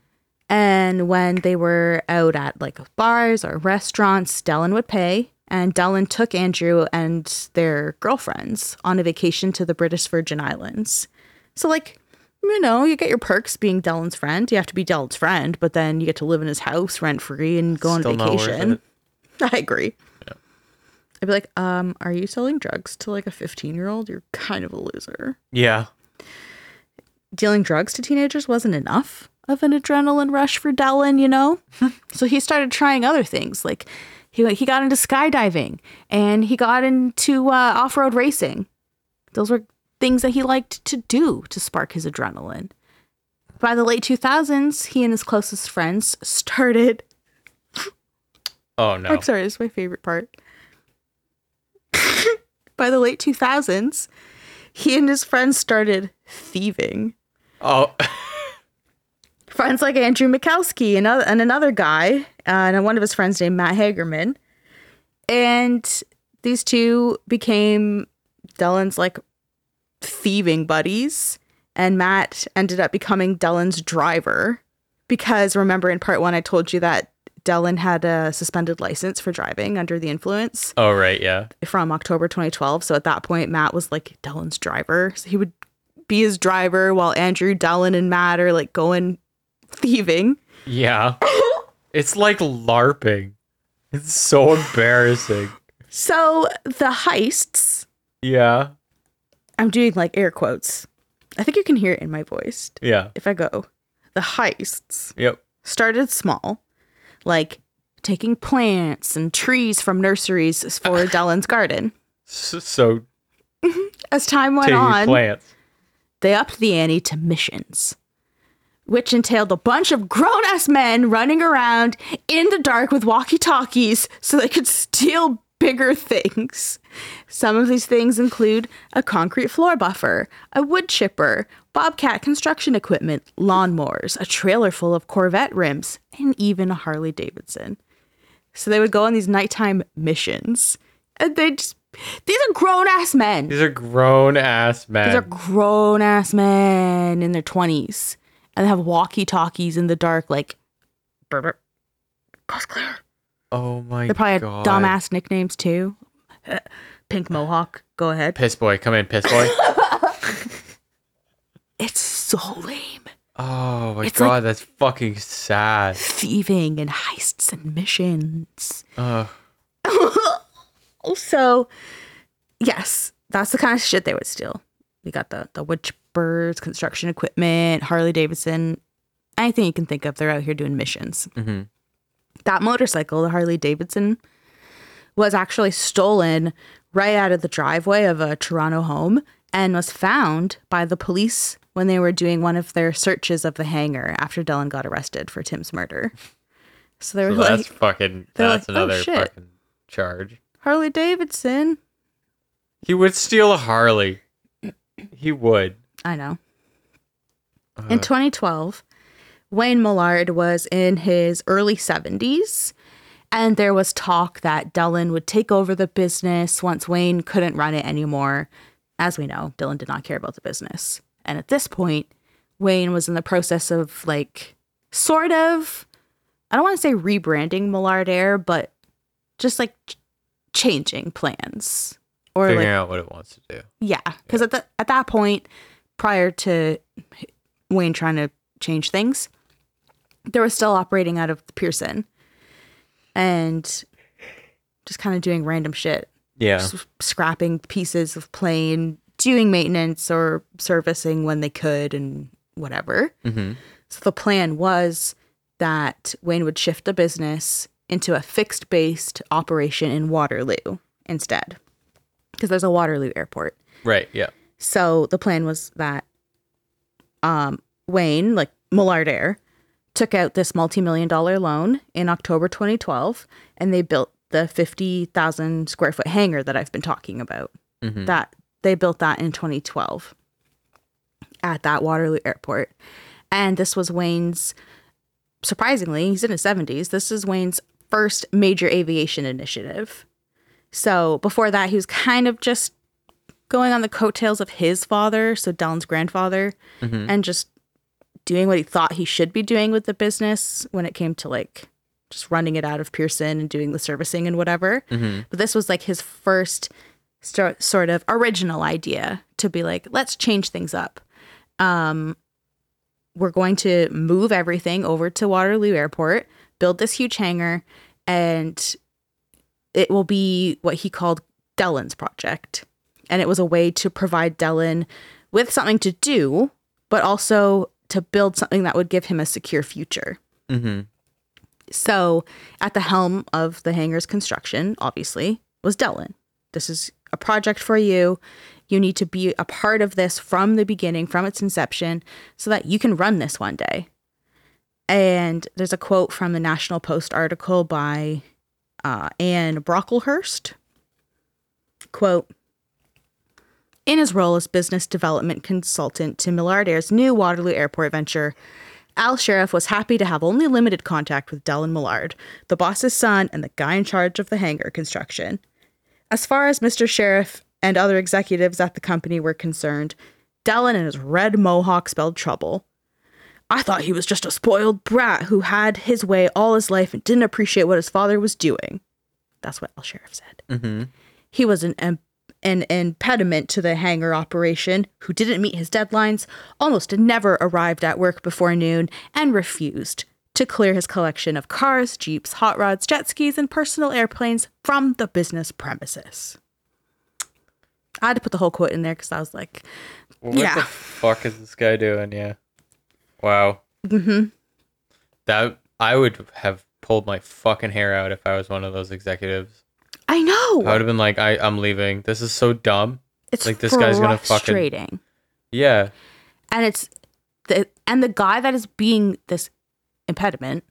And when they were out at like bars or restaurants, Dellen would pay. And Dellen took Andrew and their girlfriends on a vacation to the British Virgin Islands. So, like, you know, you get your perks being Dellen's friend. You have to be Dellen's friend, but then you get to live in his house rent free and go Still on vacation. I agree. I'd be like, um, are you selling drugs to like a 15 year old? You're kind of a loser Yeah. dealing drugs to teenagers wasn't enough of an adrenaline rush for Dellen, you know? so he started trying other things. Like he he got into skydiving and he got into uh, off-road racing. Those were things that he liked to do to spark his adrenaline. By the late 2000s, he and his closest friends started Oh no. I'm sorry, this is my favorite part. By the late 2000s, he and his friends started thieving. Oh. friends like Andrew Mikowski and, other, and another guy, uh, and one of his friends named Matt Hagerman. And these two became Dellen's like thieving buddies. And Matt ended up becoming Dellen's driver because remember in part one, I told you that Dellen had a suspended license for driving under the influence oh right. Yeah. from October 2012. So at that point, Matt was like Dellen's driver. So he would be his driver while Andrew, Dellen, and Matt are like going thieving. Yeah. it's like LARPing. It's so embarrassing. So the heists, Yeah. I'm doing like air quotes. I think you can hear it in my voice Yeah. if I go. The heists Yep. started small, like taking plants and trees from nurseries for Dellen's garden. So mm-hmm. As time went on, plants. they upped the ante to missions, which entailed a bunch of grown ass men running around in the dark with walkie talkies so they could steal bigger things. Some of these things include a concrete floor buffer, a wood chipper, bobcat construction equipment, lawnmowers, a trailer full of Corvette rims, and even a Harley Davidson. So they would go on these nighttime missions. And they just, these are grown ass men. These are grown ass men. These are grown ass men in their 20s. And they have walkie talkies in the dark, like, "Burp, burp. coast clear. Oh my god. They probably had god. dumbass nicknames too. Pink Mohawk, go ahead. Piss boy, come in, piss boy. It's so lame. Oh my It's god, like- that's fucking sad. Thieving and heists and missions. Ugh. So, yes, that's the kind of shit they would steal. We got the the witch birds, construction equipment, Harley Davidson, anything you can think of. They're out here doing missions. Mhm. That motorcycle, the Harley Davidson, was actually stolen right out of the driveway of a Toronto home and was found by the police when they were doing one of their searches of the hangar after Dellen got arrested for Tim's murder. So they were So like, that's fucking that's like, "Oh, another shit." fucking charge. Harley Davidson. He would steal a Harley. He would. I know. Uh, In 2012, Wayne Millard was in his early 70s, and there was talk that Dellen would take over the business once Wayne couldn't run it anymore. As we know, Dellen did not care about the business. And at this point, Wayne was in the process of like sort of I don't want to say rebranding Millard Air, but just like ch- changing plans or Figuring like out what it wants to do. yeah, because at the, at that point, prior to Wayne trying to change things, they were still operating out of Pearson and just kind of doing random shit. Yeah. s- scrapping pieces of plane, doing maintenance or servicing when they could, and whatever. So the plan was that Wayne would shift the business into a fixed based operation in Waterloo instead, because there's a Waterloo airport. Right. Yeah. So the plan was that um, Wayne, like Millard Air, took out this multi-million dollar loan in October 2012, and they built the 50,000 square foot hangar that I've been talking about. Mm-hmm. That they built that in 2012 at that Waterloo Airport, and this was Wayne's. Surprisingly, he's in his 70s. This is Wayne's first major aviation initiative. So before that, he was kind of just going on the coattails of his father, so Dellen's grandfather, mm-hmm. and just doing what he thought he should be doing with the business when it came to like just running it out of Pearson and doing the servicing and whatever. But this was like his first sto- sort of original idea to be like, let's change things up. Um, we're going to move everything over to Waterloo Airport, build this huge hangar, and it will be what he called Dellen's project. And it was a way to provide Dellen with something to do, but also to build something that would give him a secure future. Mm-hmm. So, at the helm of the hangar's construction, obviously, was Dellen. This is a project for you. You need to be a part of this from the beginning, from its inception, so that you can run this one day. And there's a quote from the National Post article by uh, Anne Brocklehurst. Quote In his role as business development consultant to Millard Air's new Waterloo Airport venture, Al Sheriff was happy to have only limited contact with Dellen Millard, the boss's son and the guy in charge of the hangar construction. As far as Mr. Sheriff and other executives at the company were concerned, Dellen and his red mohawk spelled trouble. I thought he was just a spoiled brat who had his way all his life and didn't appreciate what his father was doing. That's what Al Sheriff said. Mm-hmm. He was an, an impediment to the hangar operation, who didn't meet his deadlines, almost never arrived at work before noon, and refused to clear his collection of cars, jeeps, hot rods, jet skis, and personal airplanes from the business premises. I had to put the whole quote in there because I was like, What Yeah. the fuck is this guy doing? Yeah. Wow. Mm-hmm. That I would have pulled my fucking hair out if I was one of those executives. I know. I would have been like, I, I'm leaving. This is so dumb. it's like, this guy's gonna fucking- frustrating. Yeah. and it's the and the guy that is being this impediment,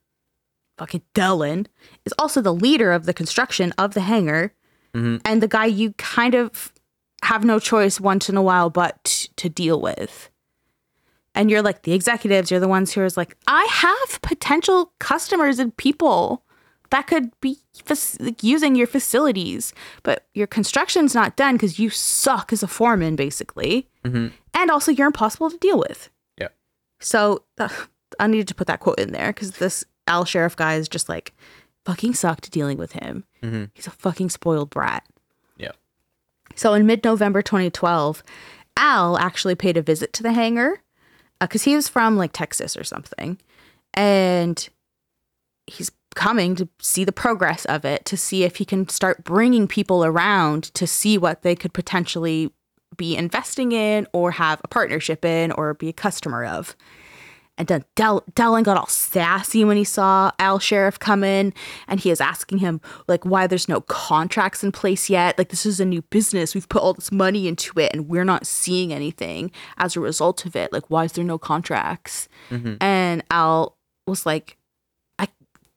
fucking Dellen, is also the leader of the construction of the hangar, mm-hmm. and the guy you kind of have no choice once in a while but t- to deal with. And you're like the executives, you're the ones who are like, I have potential customers and people that could be using your facilities, but your construction's not done because you suck as a foreman, basically and also you're impossible to deal with. Yeah. So uh, I needed to put that quote in there because this Al Sheriff guy is just like fucking sucked dealing with him. He's a fucking spoiled brat. Yeah. So in mid November 2012, Al actually paid a visit to the hangar because he was from like Texas or something. And he's coming to see the progress of it, to see if he can start bringing people around to see what they could potentially be investing in or have a partnership in or be a customer of. And then Del- Dellen got all sassy when he saw Al Sheriff come in and he is asking him, like, why there's no contracts in place yet. Like, this is a new business. We've put all this money into it and we're not seeing anything as a result of it. Like, why is there no contracts? Mm-hmm. And Al was like,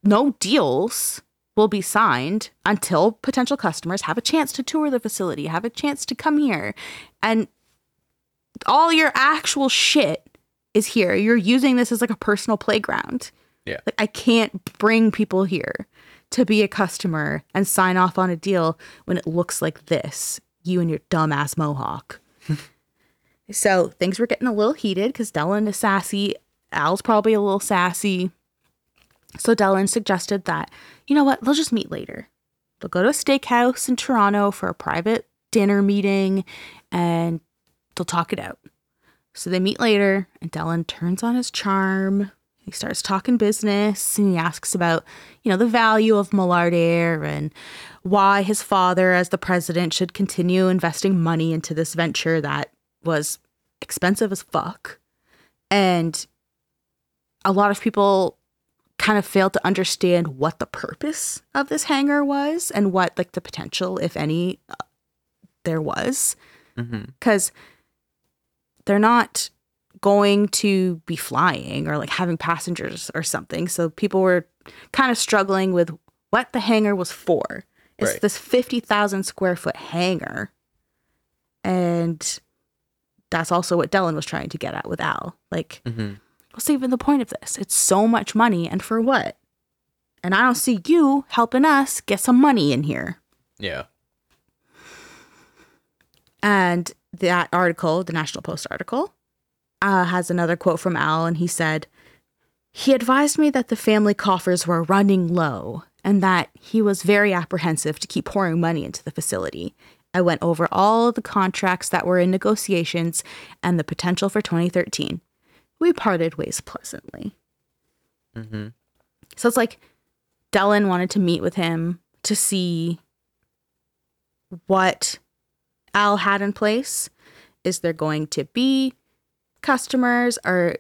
no deals will be signed until potential customers have a chance to tour the facility, have a chance to come here. And all your actual shit is here. You're using this as like a personal playground. Yeah. Like I can't bring people here to be a customer and sign off on a deal when it looks like this. You and your dumbass mohawk. so things were getting a little heated because Dellen is sassy. Al's probably a little sassy. So Dellen suggested that, you know what, they'll just meet later. They'll go to a steakhouse in Toronto for a private dinner meeting and they'll talk it out. So they meet later, and Dellen turns on his charm. He starts talking business and he asks about, you know, the value of Millard Air and why his father, as the president, should continue investing money into this venture that was expensive as fuck. And a lot of people kind of failed to understand what the purpose of this hangar was and what like the potential if any uh, there was. Because they're not going to be flying or like having passengers or something. So people were kind of struggling with what the hangar was for. It's Right. this 50,000 square foot hangar. And that's also what Dellen was trying to get at with Al. Like what's even the point of this? It's so much money, and for what? And I don't see you helping us get some money in here. Yeah. And that article, the National Post article, uh, has another quote from Al, and he said, He advised me that the family coffers were running low and that he was very apprehensive to keep pouring money into the facility. I went over all the contracts that were in negotiations and the potential for 2013. We parted ways pleasantly. Mm-hmm. So it's like Dellen wanted to meet with him to see what Al had in place. Is there going to be customers or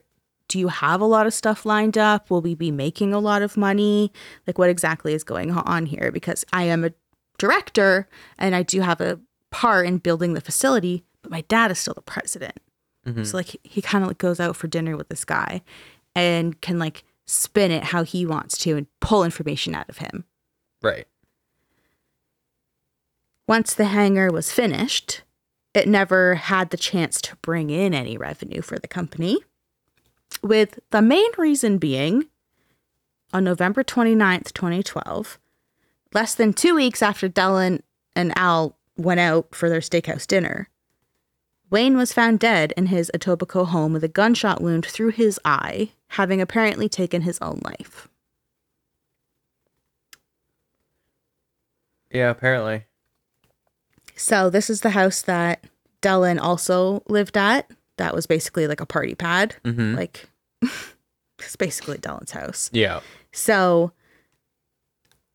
do you have a lot of stuff lined up? Will we be making a lot of money? Like what exactly is going on here? Because I am a director and I do have a part in building the facility, but my dad is still the president. Mm-hmm. So like he- he kind of like goes out for dinner with this guy and can like spin it how he wants to and pull information out of him. Right. Once the hangar was finished, it never had the chance to bring in any revenue for the company. With the main reason being on November 29th, 2012, less than two weeks after Dellen and Al went out for their steakhouse dinner, Wayne was found dead in his Etobicoke home with a gunshot wound through his eye, having apparently taken his own life. Yeah, apparently. So this is the house that Dellen also lived at. That was basically like a party pad. Like it's basically Dellen's house. Yeah. So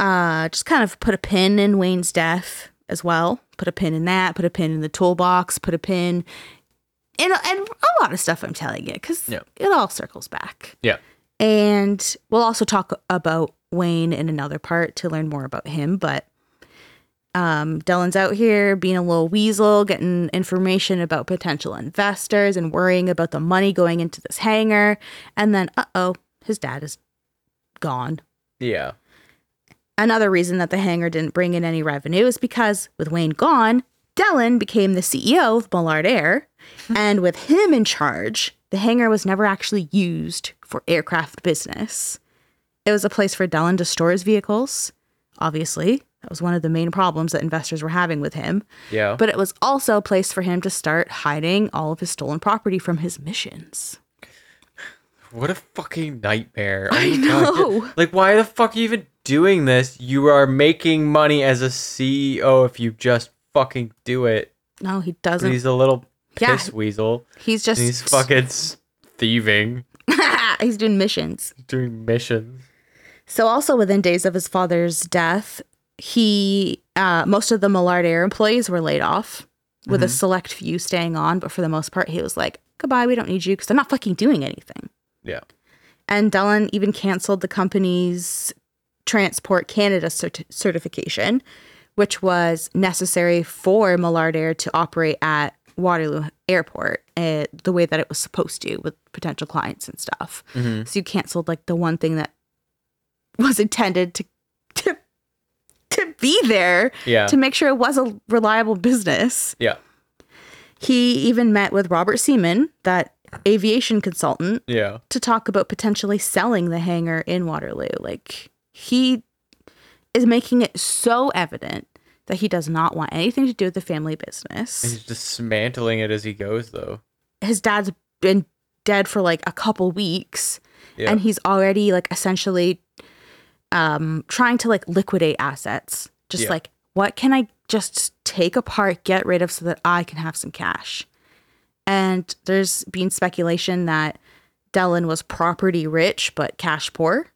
uh just kind of put a pin in Wayne's death as well. Put a pin in that, put a pin in the toolbox, put a pin in and a lot of stuff I'm telling you cuz Yeah. it all circles back. Yeah. And we'll also talk about Wayne in another part to learn more about him. But um, Dellen's out here being a little weasel, getting information about potential investors and worrying about the money going into this hangar. And then, uh oh, his dad is gone. Yeah. Another reason that the hangar didn't bring in any revenue is because with Wayne gone, Dellen became the CEO of Millard Air. and with him in charge, the hangar was never actually used for aircraft business. It was a place for Dellen to store his vehicles, obviously. That was one of the main problems that investors were having with him. Yeah. But it was also a place for him to start hiding all of his stolen property from his missions. What a fucking nightmare. Oh I know. Like, why the fuck are you even doing this? You are making money as a CEO if you just fucking do it. No, he doesn't. he's a little Yeah. piss weasel. He's just he's fucking thieving, he's doing missions. doing missions. So also within days of his father's death, he uh, most of the Millard Air employees were laid off, with a select few staying on. But for the most part, he was like, "Goodbye, we don't need you," because they're not fucking doing anything. Yeah. And Dellen even canceled the company's Transport Canada cert- certification, which was necessary for Millard Air to operate at Waterloo Airport uh, the way that it was supposed to with potential clients and stuff. So you canceled like the one thing that was intended to to to be there Yeah. to make sure it was a reliable business. Yeah. He even met with Robert Seaman, that aviation consultant, Yeah. to talk about potentially selling the hangar in Waterloo. Like he is making it so evident that he does not want anything to do with the family business. He's dismantling it as he goes, though. His dad's been dead for like a couple weeks Yeah. and he's already like essentially um trying to like liquidate assets. Just Yeah. like what can I just take apart, get rid of so that I can have some cash. And there's been speculation that Dellen was property rich but cash poor,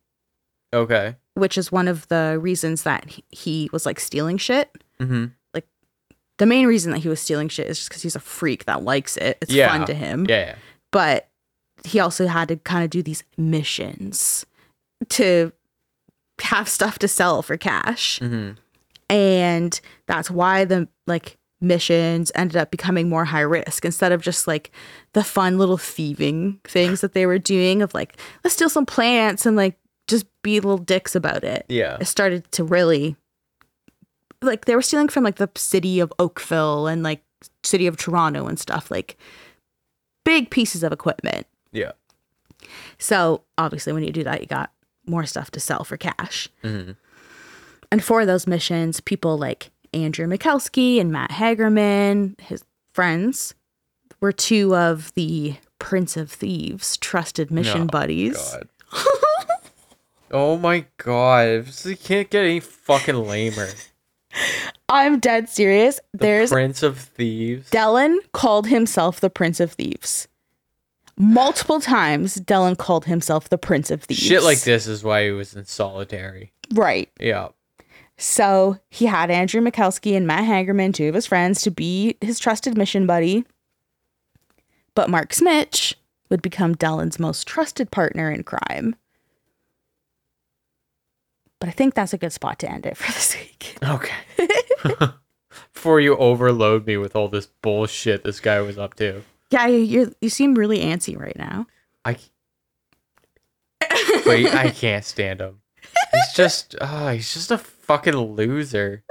Okay. Which is one of the reasons that he- was like stealing shit. Mm-hmm. Like the main reason that he was stealing shit is just because he's a freak that likes it. It's Yeah. fun to him. Yeah. But he also had to kind of do these missions to have stuff to sell for cash. Mm-hmm. and that's why the like missions ended up becoming more high risk instead of just like the fun little thieving things that they were doing of like let's steal some plants and like just be little dicks about it Yeah. it started to really like they were stealing from like the city of oakville and like city of toronto and stuff like big pieces of equipment Yeah. so obviously, when you do that, you got more stuff to sell for cash. Mhm. And for those missions, people like Andrew Mikowski and Matt Hagerman, his friends, were two of the Prince of Thieves trusted mission Oh, buddies. Oh my god. You can't get any fucking lamer. I'm dead serious. The There's Prince of Thieves. Dellen called himself the Prince of Thieves. Multiple times, Dellen called himself the Prince of Thieves. Shit like this is why he was in solitary. Right. Yeah. So he had Andrew Mikowski and Matt Hagerman, two of his friends, to be his trusted mission buddy. But Mark Smich would become Dellen's most trusted partner in crime. But I think that's a good spot to end it for this week. Okay. Before you overload me with all this bullshit this guy was up to. Yeah, you you seem really antsy right now. I Wait, I can't stand him. He's just oh, he's just a fucking loser.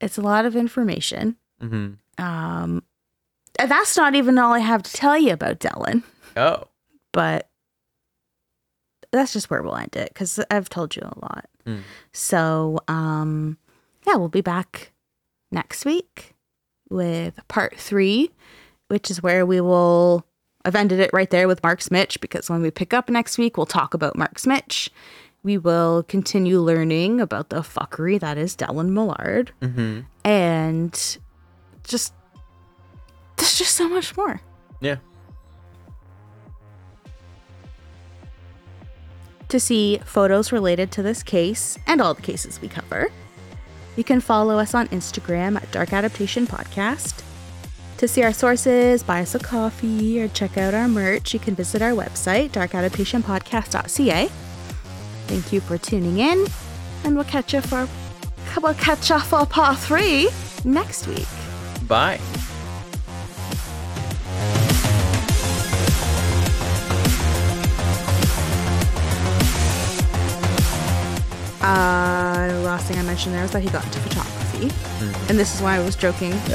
It's a lot of information. hmm Um, and that's not even all I have to tell you about Dellen. Oh. but that's just where we'll end it because I've told you a lot. Hmm. So, um, yeah, we'll be back next week with part three, which is where we will. I've ended it right there with Mark Smich because when we pick up next week, we'll talk about Mark Smich. We will continue learning about the fuckery that is Dellen Millard Mm-hmm. and just there's just so much more. Yeah. To see photos related to this case and all the cases we cover, you can follow us on Instagram at Dark Adaptation Podcast. To see our sources, buy us a coffee, or check out our merch, you can visit our website, darkadaptationpodcast.ca. Thank you for tuning in, and we'll catch you for we'll catch you for part three next week. Bye. Uh, the last thing I mentioned there was that he got into photography, and this is why I was joking